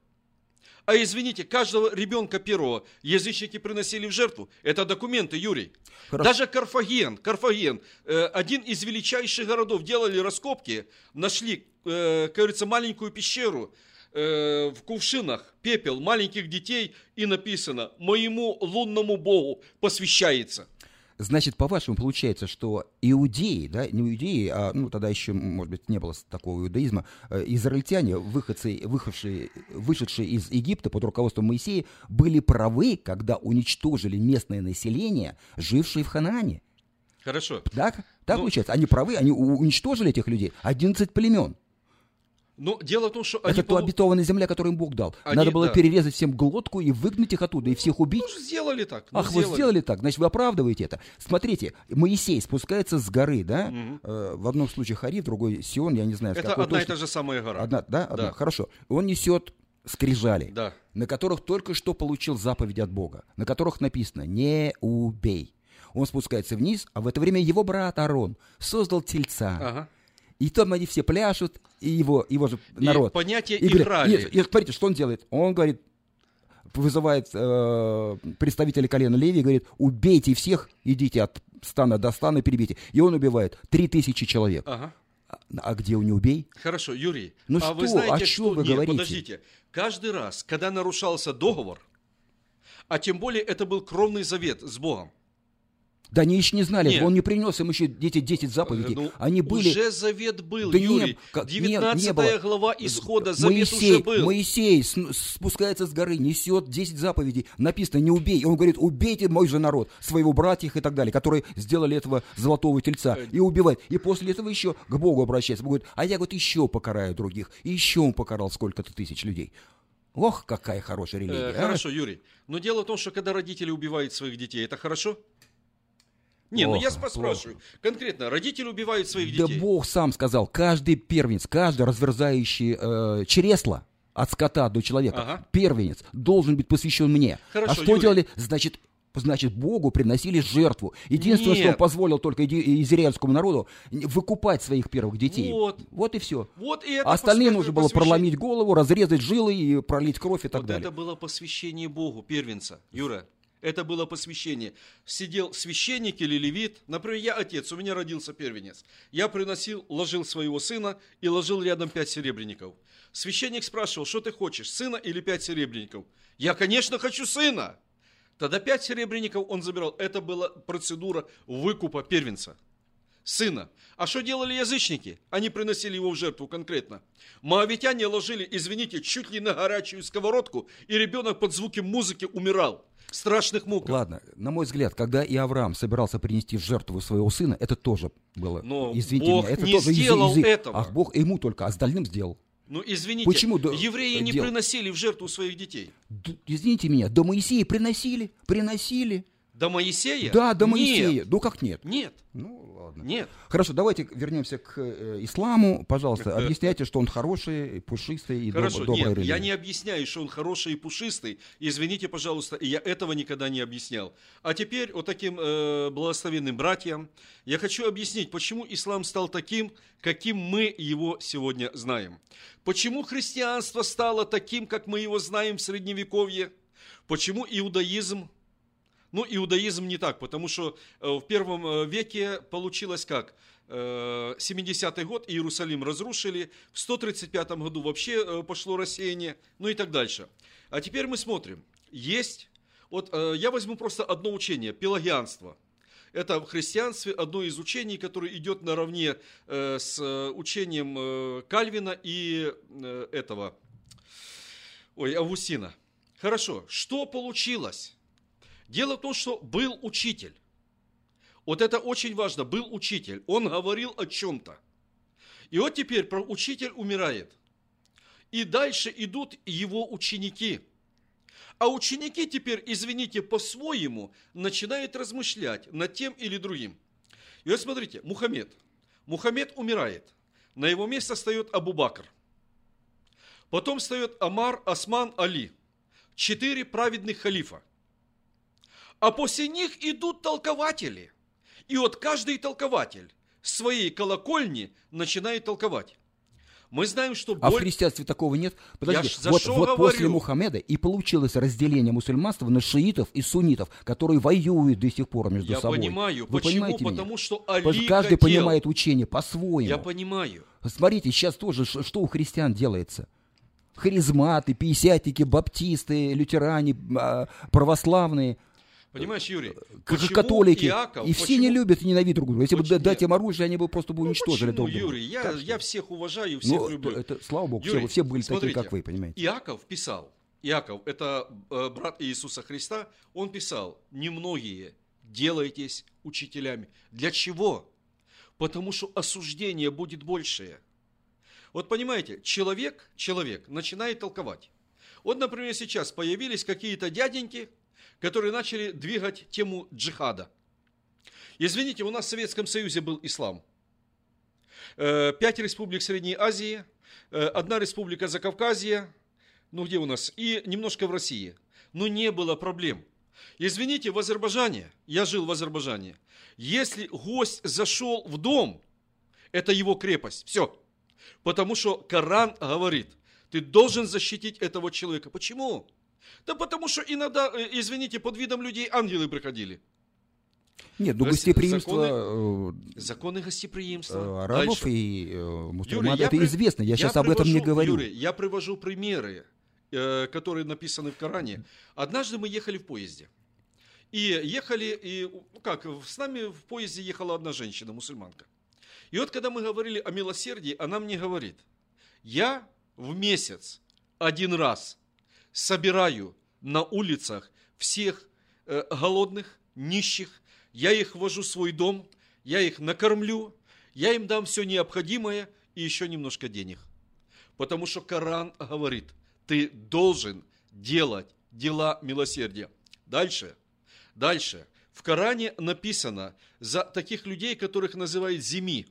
А извините, каждого ребенка первого язычники приносили в жертву. Это документы, Юрий. Хорошо. Даже Карфаген, Карфаген, э, один из величайших городов, делали раскопки, нашли, э, как говорится, маленькую пещеру э, в кувшинах, пепел маленьких детей, и написано «Моему лунному богу посвящается». Значит, по-вашему, получается, что иудеи, да, не иудеи, а, ну, тогда еще, может быть, не было такого иудаизма, э, израильтяне, выходцы, выходшие, вышедшие из Египта под руководством Моисея, были правы, когда уничтожили местное население, жившее в Ханаане. Хорошо. Так? Так Ну- получается? Они правы, они уничтожили этих людей. 11 племен. Но дело в том, что они... Это полу- обетованная земля, которую им Бог дал. Они- Надо было да. перерезать всем глотку и выгнать их оттуда, и всех убить. Ну, сделали так. ну, Ах, вы сделали так, значит, вы оправдываете это. Смотрите, Моисей спускается с горы, да? Э, в одном случае Хари, в другой Сион, я не знаю, Это одна и точно. та же самая гора. Одна, да? Одна, Да. Хорошо. Он несет скрижали, Да. на которых только что получил заповедь от Бога, на которых написано «не убей». Он спускается вниз, а в это время его брат Арон создал тельца. Ага. И там они все пляшут, и его, его же И народ. понятие И говорит- играли. и- и смотрите, что он делает? Он говорит, вызывает э, представителя колена Леви и говорит, убейте всех, идите от стана до стана, перебейте. И он убивает три тысячи человек. Ага. А, а где у не убей? Хорошо, Юрий. Ну а что, вы знаете, о что... чем вы Нет, говорите? подождите. Каждый раз, когда нарушался договор, а тем более это был кровный завет с Богом, Да они еще не знали, Нет. он не принес им еще эти 10 заповедей. ну, они были... уже завет был, Да Юрий. не- 19 не было. глава исхода, завет Моисей, уже был. Моисей спускается с горы, несет 10 заповедей, написано «не убей». И он говорит «убейте мой же народ, своего братьев и так далее, которые сделали этого золотого тельца». Э, И убивает. И после этого еще к Богу обращается. Бог говорит, а я вот еще покараю других. И еще он покарал сколько-то тысяч людей. Ох, какая хорошая Э, религия. а. хорошо, Юрий. Но дело в том, что когда родители убивают своих детей, это хорошо? Не, ну я Плохо, спрашиваю. Конкретно, родители убивают своих Да детей. Бог сам сказал, каждый первенец, каждый разверзающий э, чресло от скота до человека, Ага. первенец, должен быть посвящен мне. Хорошо, а что Юрий. делали? Значит, значит, Богу приносили жертву. Единственное, что Нет. он позволил только израильскому народу, выкупать своих первых детей. Вот. и все. Вот и это А остальным нужно было посвящение- проломить голову, разрезать жилы и пролить кровь и так Вот далее. это было посвящение Богу, первенца. Юра, это было посвящение. Сидел священник или левит. Например, я отец, у меня родился первенец. Я приносил, ложил своего сына и ложил рядом пять серебряников. Священник спрашивал, что ты хочешь, сына или пять серебряников? Я, конечно, хочу сына. Тогда пять серебряников он забирал. Это была процедура выкупа первенца сына. А что делали язычники? Они приносили его в жертву конкретно. Моавитяне ложили, извините, чуть ли на горячую сковородку, и ребенок под звуки музыки умирал. Страшных муках. Ладно, на мой взгляд, когда и Авраам собирался принести в жертву своего сына, это тоже было. Но извините Бог меня, это не тоже сделал язык. этого. Ах, Бог ему только, а остальным сделал. Ну, извините, Почему евреи не делал? приносили в жертву своих детей. Д- извините меня, до Моисея приносили, приносили. До Моисея? Да, до Нет. Моисея. Ну как нет? Нет, Ну ладно. нет. Хорошо, давайте вернемся к э, исламу. Пожалуйста, объясняйте, что он хороший, пушистый и доб- Хорошо, добрая нет, религия. я не объясняю, что он хороший и пушистый. Извините, пожалуйста, я этого никогда не объяснял. А теперь вот таким э, благословенным братьям я хочу объяснить, почему ислам стал таким, каким мы его сегодня знаем. Почему христианство стало таким, как мы его знаем в Средневековье. Почему иудаизм ну, иудаизм не так, потому что э, в первом э, веке получилось как? Э, 70-й год Иерусалим разрушили, в 135 году вообще э, пошло рассеяние, ну и так дальше. А теперь мы смотрим. Есть, вот э, я возьму просто одно учение, пелагианство. Это в христианстве одно из учений, которое идет наравне э, с э, учением э, Кальвина и э, этого, ой, Августина. Хорошо, что получилось? Дело в том, что был учитель. Вот это очень важно. Был учитель. Он говорил о чем-то. И вот теперь учитель умирает. И дальше идут его ученики. А ученики теперь, извините, по-своему начинают размышлять над тем или другим. И вот смотрите, Мухаммед. Мухаммед умирает. На его место встает Абу-Бакр. Потом встает Амар, Осман, Али. Четыре праведных халифа. А после них идут толкователи. И вот каждый толкователь с своей колокольни начинает толковать. Мы знаем, что А в боль- христианстве такого нет. Подожди, за вот, вот говорю. после Мухаммеда и получилось разделение мусульманства на шиитов и суннитов, которые воюют до сих пор между Я собой. понимаю. Вы Почему? меня? Потому что Али Потому что каждый хотел. понимает учение по-своему. Я понимаю. Смотрите, сейчас тоже, что у христиан делается. Харизматы, пятидесятники, баптисты, лютеране, а, православные, Понимаешь, Юрий? к- почему католики. Иаков- и все почему- не любят и ненавидят друг друга. Если бы Почему? дать им оружие, они бы просто бы Ну, уничтожили почему, друг друга. Юрий? Я, я всех уважаю, всех Ну, люблю. это, слава богу, Юрий, все, все были смотрите, такие, как вы, понимаете. Иаков писал, Иаков, это э, брат Иисуса Христа, он писал, немногие делайтесь учителями. Для чего? Потому что осуждение будет большее. Вот понимаете, человек, человек начинает толковать. Вот, например, сейчас появились какие-то дяденьки, которые начали двигать тему джихада. Извините, у нас в Советском Союзе был ислам. Э, Пять республик Средней Азии, э, одна республика Закавказья, ну где у нас, и немножко в России. Но не было проблем. Извините, в Азербайджане, я жил в Азербайджане, если гость зашел в дом, это его крепость, все. Потому что Коран говорит, ты должен защитить этого человека. Почему? Да потому что иногда, э, извините, под видом людей ангелы приходили. Нет, ну гостеприимство э, Законы гостеприимства. э, арабов Дальше. и мусульман, Юрий, я это при- известно, я, сейчас об этом не привожу- говорю. Юрий, я привожу примеры, которые написаны в Коране. Однажды мы ехали в поезде. И ехали, и ну как, с нами в поезде ехала одна женщина, мусульманка. И вот когда мы говорили о милосердии, она мне говорит, я в месяц один раз собираю на улицах всех э, голодных, нищих, я их вожу в свой дом, я их накормлю, я им дам все необходимое и еще немножко денег. Потому что Коран говорит, ты должен делать дела милосердия. Дальше, дальше. В Коране написано за таких людей, которых называют зими.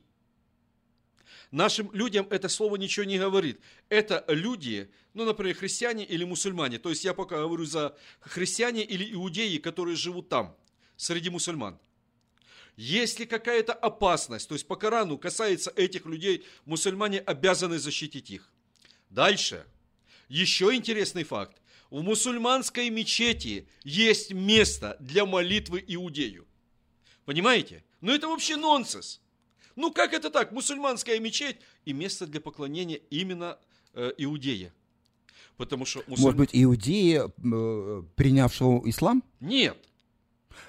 Нашим людям это слово ничего не говорит. Это люди, ну, например, христиане или мусульмане. То есть я пока говорю за христиане или иудеи, которые живут там, среди мусульман. Если какая-то опасность, то есть по Корану касается этих людей, мусульмане обязаны защитить их. Дальше. Еще интересный факт. В мусульманской мечети есть место для молитвы иудею. Понимаете? Ну это вообще нонсенс. Ну как это так? Мусульманская мечеть и место для поклонения именно э, иудея. Потому что мусуль- Может быть, иудеи, э, принявшего ислам? Нет.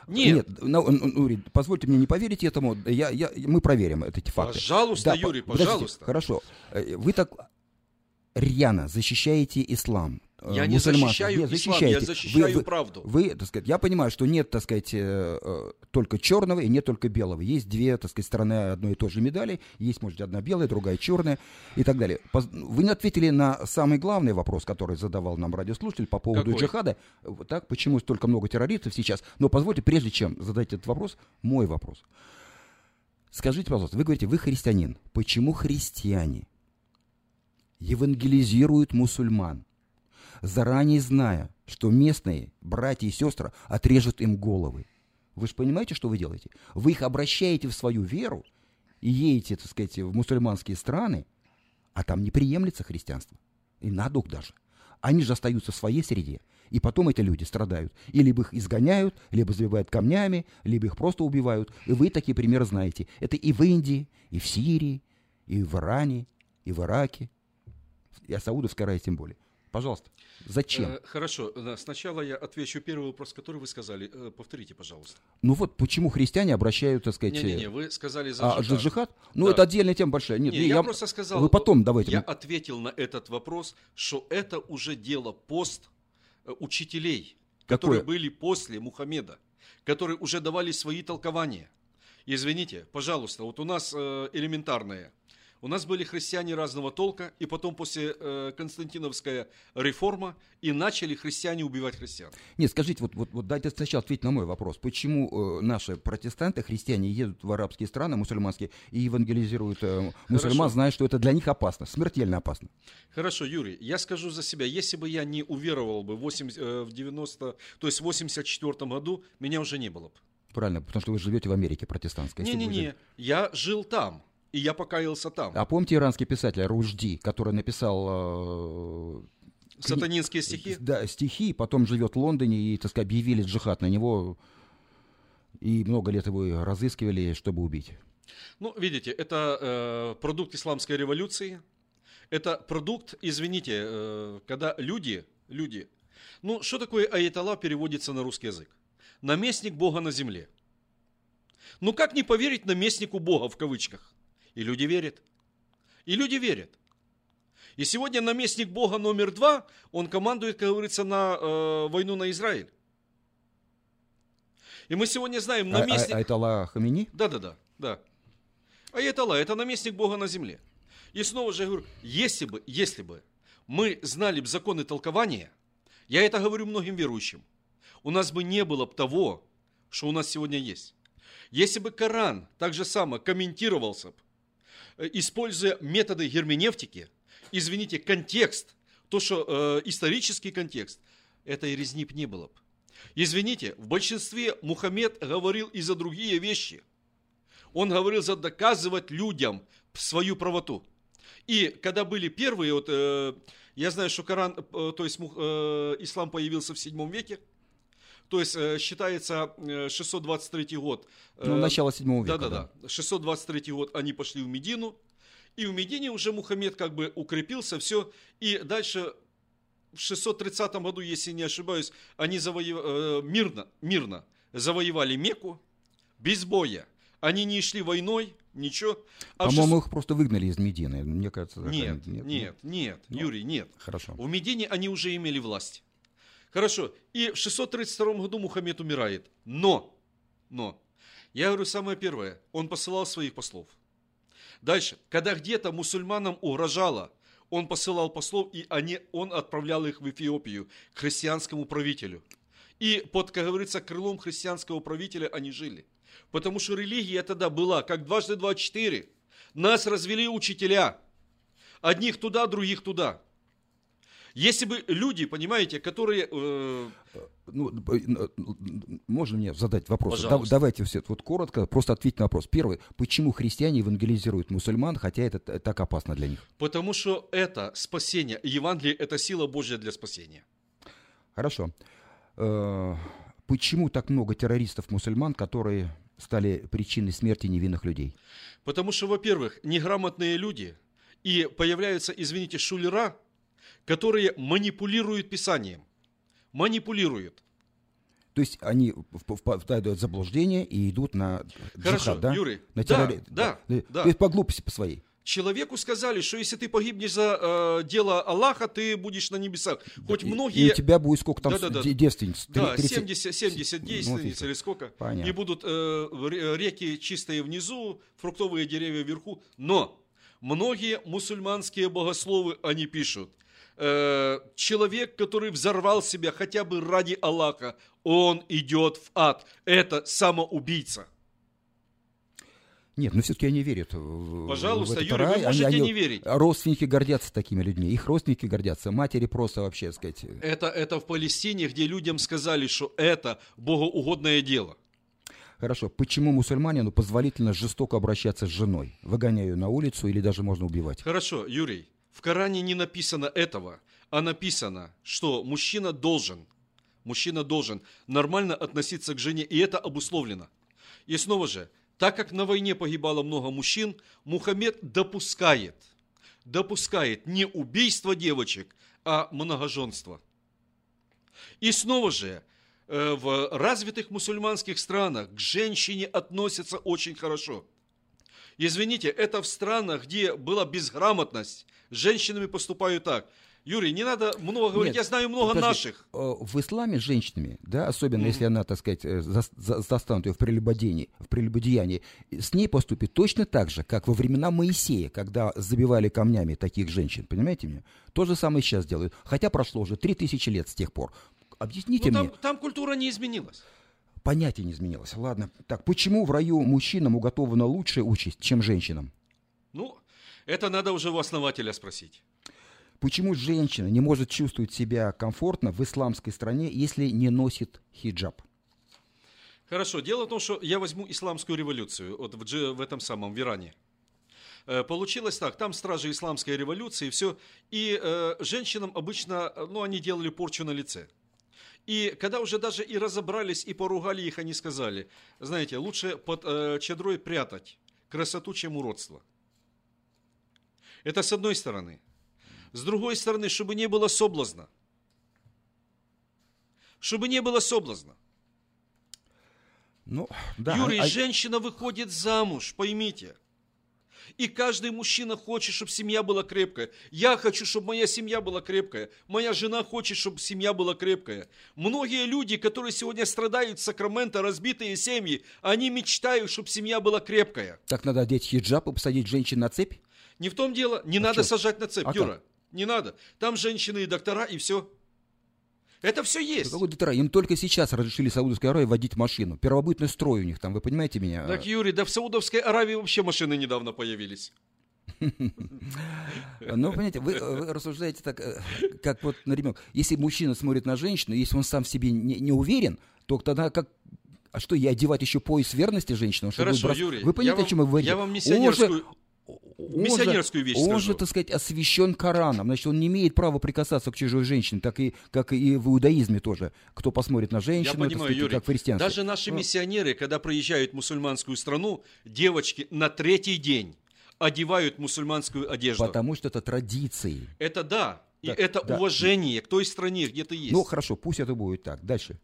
Нет. ну, ну, ну, Юрий, позвольте мне не поверить этому. Я, я, мы проверим эти факты. Пожалуйста, по- Юрий, подождите, пожалуйста. Хорошо. Э, Вы так рьяно защищаете ислам. Э, Я не защищаю Нет, ислам, защищаете. я защищаю вы, правду. Вы, так сказать, я понимаю, что нет, так сказать, э, э, только черного и нет только белого. Есть две, так сказать, стороны одной и той же медали. Есть, может, одна белая, другая черная и так далее. Вы не ответили на самый главный вопрос, который задавал нам радиослушатель по поводу Какой? джихада. Так, почему столько много террористов сейчас? Но позвольте, прежде чем задать этот вопрос, мой вопрос. Скажите, пожалуйста, вы говорите, вы христианин. Почему христиане евангелизируют мусульман, заранее зная, что местные братья и сестры отрежут им головы? Вы же понимаете, что вы делаете? Вы их обращаете в свою веру и едете, так сказать, в мусульманские страны, а там не приемлется христианство. И на дух даже. Они же остаются в своей среде. И потом эти люди страдают. И либо их изгоняют, либо забивают камнями, либо их просто убивают. И вы такие примеры знаете. Это и в Индии, и в Сирии, и в Иране, и в Ираке. И о Саудовской Аравии тем более. Пожалуйста, зачем? Э, хорошо, э, сначала я отвечу первый вопрос, который вы сказали. Э, повторите, пожалуйста. Ну вот почему христиане обращают, так сказать... Не-не-не, вы сказали за а, джихад. Ну, Да. это отдельная тема большая. Нет, Не, я, просто сказал, Вы потом давайте. я ответил на этот вопрос, что это уже дело пост учителей, Какое? которые были после Мухаммеда, которые уже давали свои толкования. Извините, пожалуйста, вот у нас элементарное. У нас были христиане разного толка, и потом после э, Константиновская реформа, и начали христиане убивать христиан. Нет, скажите, вот, вот, вот дайте сначала ответить на мой вопрос. Почему э, наши протестанты, христиане, едут в арабские страны, мусульманские, и евангелизируют э, мусульман, Хорошо. зная, что это для них опасно, смертельно опасно? Хорошо, Юрий, я скажу за себя. Если бы я не уверовал бы в 80, э, в 90, то есть в 84 году, меня уже не было бы. Правильно, потому что вы живете в Америке протестантской. Не-не-не, жили- я жил там, и я покаялся там. А помните иранский писатель Ружди, который написал... э, Сатанинские стихи? Да, стихи, потом живет в Лондоне, и, так сказать, объявили джихад на него, и много лет его разыскивали, чтобы убить. Ну, видите, это э, продукт исламской революции. Это продукт, извините, э, когда люди, люди, ну, что такое аятолла переводится на русский язык? Наместник Бога на земле. Ну, как не поверить наместнику Бога в кавычках? И люди верят. И люди верят. И сегодня наместник Бога номер два, он командует, как говорится, на э, войну на Израиль. И мы сегодня знаем, А- а- наместник... А, это Аллах Хамини? Да, да, да, да. А это наместник Бога на земле. И снова же я говорю, если бы, если бы мы знали бы законы толкования, я это говорю многим верующим, у нас бы не было бы того, что у нас сегодня есть. Если бы Коран так же само комментировался бы, используя методы герменевтики, извините, контекст, то, что э, исторический контекст, этой резни б не было бы. Извините, в большинстве Мухаммед говорил и за другие вещи. Он говорил за доказывать людям свою правоту. И когда были первые, вот, э, я знаю, что Коран, э, то есть э, ислам появился в 7 веке, то есть э, считается э, 623 год. э, Ну, начало 7 века. Да-да-да. 623 год они пошли в Медину. И в Медине уже Мухаммед как бы укрепился, все. И дальше в 630 году, если не ошибаюсь, они завоев- э, мирно, мирно завоевали Мекку без боя. Они не шли войной, ничего. А По-моему, 600 их просто выгнали из Медины. Мне кажется, Нет, нет, нет, Ну, Юрий, нет. Хорошо. В Медине они уже имели власть. Хорошо. И в 632 году Мухаммед умирает. Но, но, я говорю самое первое, он посылал своих послов. Дальше, когда где-то мусульманам угрожала он посылал послов, и они, он отправлял их в Эфиопию к христианскому правителю. И под, как говорится, крылом христианского правителя они жили. Потому что религия тогда была, как дважды два четыре. Нас развели учителя. Одних туда, других туда. Если бы люди, понимаете, которые... э, Ну, можно мне задать вопрос? Да- Пожалуйста. давайте все вот коротко, просто ответить на вопрос. Первый, почему христиане евангелизируют мусульман, хотя это так опасно для них? потому что это спасение. Евангелие – это сила Божья для спасения. Хорошо. Э, Почему так много террористов-мусульман, которые стали причиной смерти невинных людей? Потому что, во-первых, неграмотные люди и появляются, извините, шулера, которые манипулируют Писанием. Манипулируют. То есть они впадают в заблуждение и идут на Хорошо, джихад, да? Юрий, На да, террори- да, да. То есть по глупости по своей. Человеку сказали, что если ты погибнешь за э, дело Аллаха, ты будешь на небесах. Хоть И- многие... И у тебя будет сколько там Да-да-да. де- девственниц? Три- Да, 30 70, 70 Ну, действенниц отлично. или сколько. Понятно. И будут э, ре- реки чистые внизу, фруктовые деревья вверху. Но многие мусульманские богословы, они пишут, э, человек, который взорвал себя хотя бы ради Аллаха, он идет в ад. Это самоубийца. Нет, но все-таки они верят. Пожалуйста, в этот Юрий, вы рай. можете Они- не они- верить. Родственники гордятся такими людьми. Их родственники гордятся. Матери просто вообще, так сказать. Это, это в Палестине, где людям сказали, что это богоугодное дело. Хорошо. Почему мусульманину позволительно жестоко обращаться с женой? Выгоняя ее на улицу или даже можно убивать? Хорошо, Юрий, в Коране не написано этого, а написано, что мужчина должен, мужчина должен нормально относиться к жене, и это обусловлено. И снова же, так как на войне погибало много мужчин, Мухаммед допускает, допускает не убийство девочек, а многоженство. И снова же, э, в развитых мусульманских странах к женщине относятся очень хорошо. Извините, это в странах, где была безграмотность. С женщинами поступают так. Юрий, не надо много говорить, Нет, я знаю много подожди. наших. Э, В исламе с женщинами, да, особенно если она, так сказать, э, зас- за- застанут ее в прелюбодеянии, в прелюбодеянии, с ней поступит точно так же, как во времена Моисея, когда забивали камнями таких женщин, понимаете меня? То же самое сейчас делают, хотя прошло уже 3000 лет с тех пор. Объясните Ну, мне, там, там культура не изменилась. Понятие не изменилось. Ладно, так почему в раю мужчинам уготована лучшая участь, чем женщинам? Ну, это надо уже у основателя спросить. Почему женщина не может чувствовать себя комфортно в исламской стране, если не носит хиджаб? Хорошо, дело в том, что я возьму исламскую революцию вот в, Дж- в этом самом, в Иране. Э, Получилось так, там стражи исламской революции, все, и э, женщинам обычно, э, ну, они делали порчу на лице. И когда уже даже и разобрались, и поругали их, они сказали, знаете, лучше под э, чадрой прятать красоту, чем уродство. Это с одной стороны. С другой стороны, чтобы не было соблазна. Чтобы не было соблазна. Ну, да. Юрий, а- женщина выходит замуж, поймите. И каждый мужчина хочет, чтобы семья была крепкая. Я хочу, чтобы моя семья была крепкая. Моя жена хочет, чтобы семья была крепкая. Многие люди, которые сегодня страдают в Сакраменто, разбитые семьи, они мечтают, чтобы семья была крепкая. Так надо одеть хиджаб и посадить женщин на цепь? Не в том дело, не надо чё? сажать на цепь, А Юра. как? Не надо. Там женщины и доктора, и все. Это все есть. Какой доктора? Им только сейчас разрешили Саудовской Аравии водить машину. Первобытный строй у них там, вы понимаете меня? Так, Юрий, да в Саудовской Аравии вообще машины недавно появились. Ну, понимаете, вы, вы рассуждаете так, э, как вот на ребенка. Если мужчина смотрит на женщину, если он сам в себе не, не уверен, то тогда как... А что, ей одевать еще пояс верности чтобы Хорошо, брос- Юрий, Вы понимаете, я о чем вам- говорите? я вам Он миссионерскую- же- он же- миссионерскую вещь Он же, так сказать, освящен Кораном. Значит, он не имеет права прикасаться к чужой женщине, так и, как и в иудаизме тоже. Кто посмотрит на Я женщину, так понимаю, сказать, Юрий. как в христианстве. Даже наши Ну, миссионеры, когда приезжают в мусульманскую страну, девочки на третий день одевают мусульманскую одежду. Потому что это традиции. Это да. И Да, это да. уважение к той стране, где ты есть. Ну, хорошо, пусть это будет так. Дальше.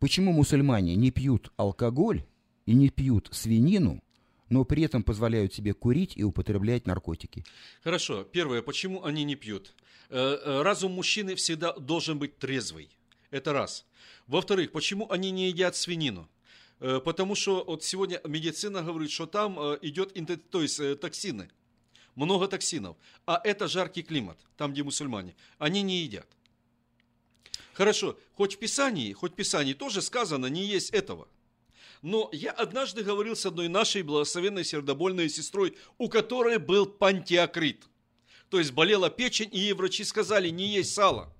Почему мусульмане не пьют алкоголь и не пьют свинину, но при этом позволяют себе курить и употреблять наркотики? Хорошо. Первое, почему они не пьют? Э, э, Разум мужчины всегда должен быть трезвый. Это раз. Во-вторых, почему они не едят свинину? Э, Потому что вот сегодня медицина говорит, что там идет то есть, токсины. много токсинов. А это жаркий климат, там, где мусульмане. Они не едят. Хорошо, хоть в Писании, хоть в Писании тоже сказано, не есть этого. Но я однажды говорил с одной нашей благословенной сердобольной сестрой, у которой был пантиакрит. То есть болела печень, и ей врачи сказали, не есть сало.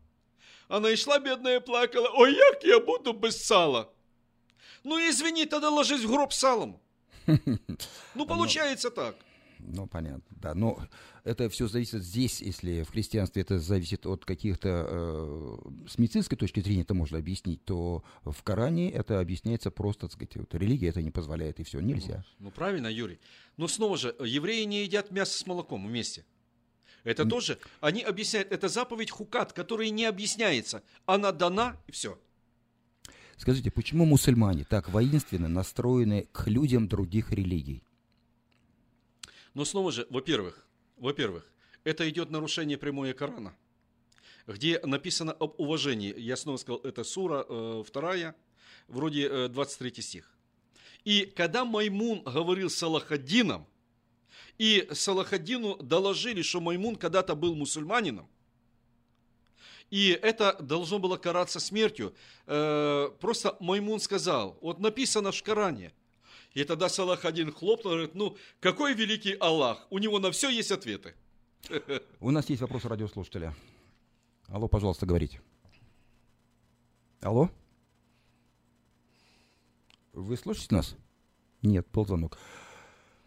Она и шла бедная плакала, ой, як я буду без сала? Ну извини, тогда ложись в гроб салом. Ну получается так. Ну, понятно, да. Но это все зависит здесь, если в христианстве это зависит от каких-то... Э, с медицинской точки зрения это можно объяснить, то в Коране это объясняется просто, так сказать, вот, религия это не позволяет, и все, нельзя. Ну, ну, правильно, Юрий. Но снова же, евреи не едят мясо с молоком вместе. Это mm. тоже, они объясняют, это заповедь хукат, которая не объясняется. Она дана, и все. Скажите, почему мусульмане так воинственно настроены к людям других религий? Но снова же, во-первых, во-первых, это идет нарушение прямое Корана, где написано об уважении. Я снова сказал, это сура э, вторая, вроде э, 23 стих. И когда Маймун говорил с Салахаддином, и Салахаддину доложили, что Маймун когда-то был мусульманином, и это должно было караться смертью. Э, просто Маймун сказал, вот написано в Коране – и тогда Салах один хлопнул и говорит, ну, какой великий Аллах, у него на все есть ответы. У нас есть вопрос радиослушателя. Алло, пожалуйста, говорите. Алло? Вы слушаете нас? Нет, был звонок.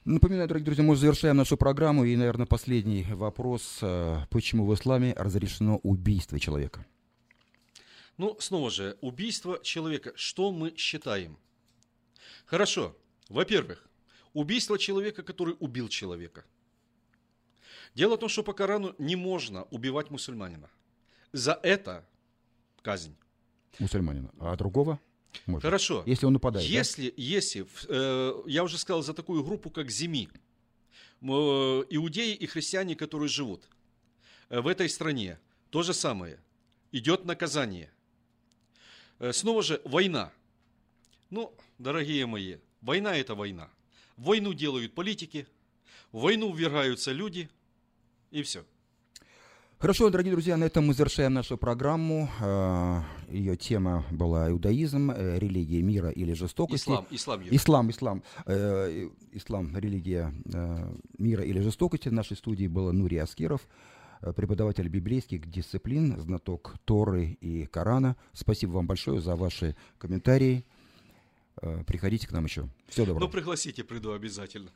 Напоминаю, дорогие друзья, мы завершаем нашу программу. И, наверное, последний вопрос. Э, почему в исламе разрешено убийство человека? Ну, снова же, убийство человека. Что мы считаем? Хорошо. Во-первых, убийство человека, который убил человека. Дело в том, что по Корану не можно убивать мусульманина. За это казнь. Мусульманина. А другого? Можно. Хорошо. Если он нападает. Если, да? если э, я уже сказал за такую группу, как Зими, э, иудеи и христиане, которые живут э, в этой стране, то же самое. Идет наказание. Э, снова же война. Ну, дорогие мои, Война – это война. Войну делают политики, в войну ввергаются люди, и все. Хорошо, дорогие друзья, на этом мы завершаем нашу программу. А, Ее тема была иудаизм, э, религия мира или жестокости. Ислам, ислам. Юрий. Ислам, ислам. Э, ислам, религия э, мира или жестокости. В нашей студии был Нури Аскеров, преподаватель библейских дисциплин, знаток Торы и Корана. Спасибо вам большое за ваши комментарии. Э, приходите к нам еще. Всего доброго. Ну, пригласите, приду обязательно.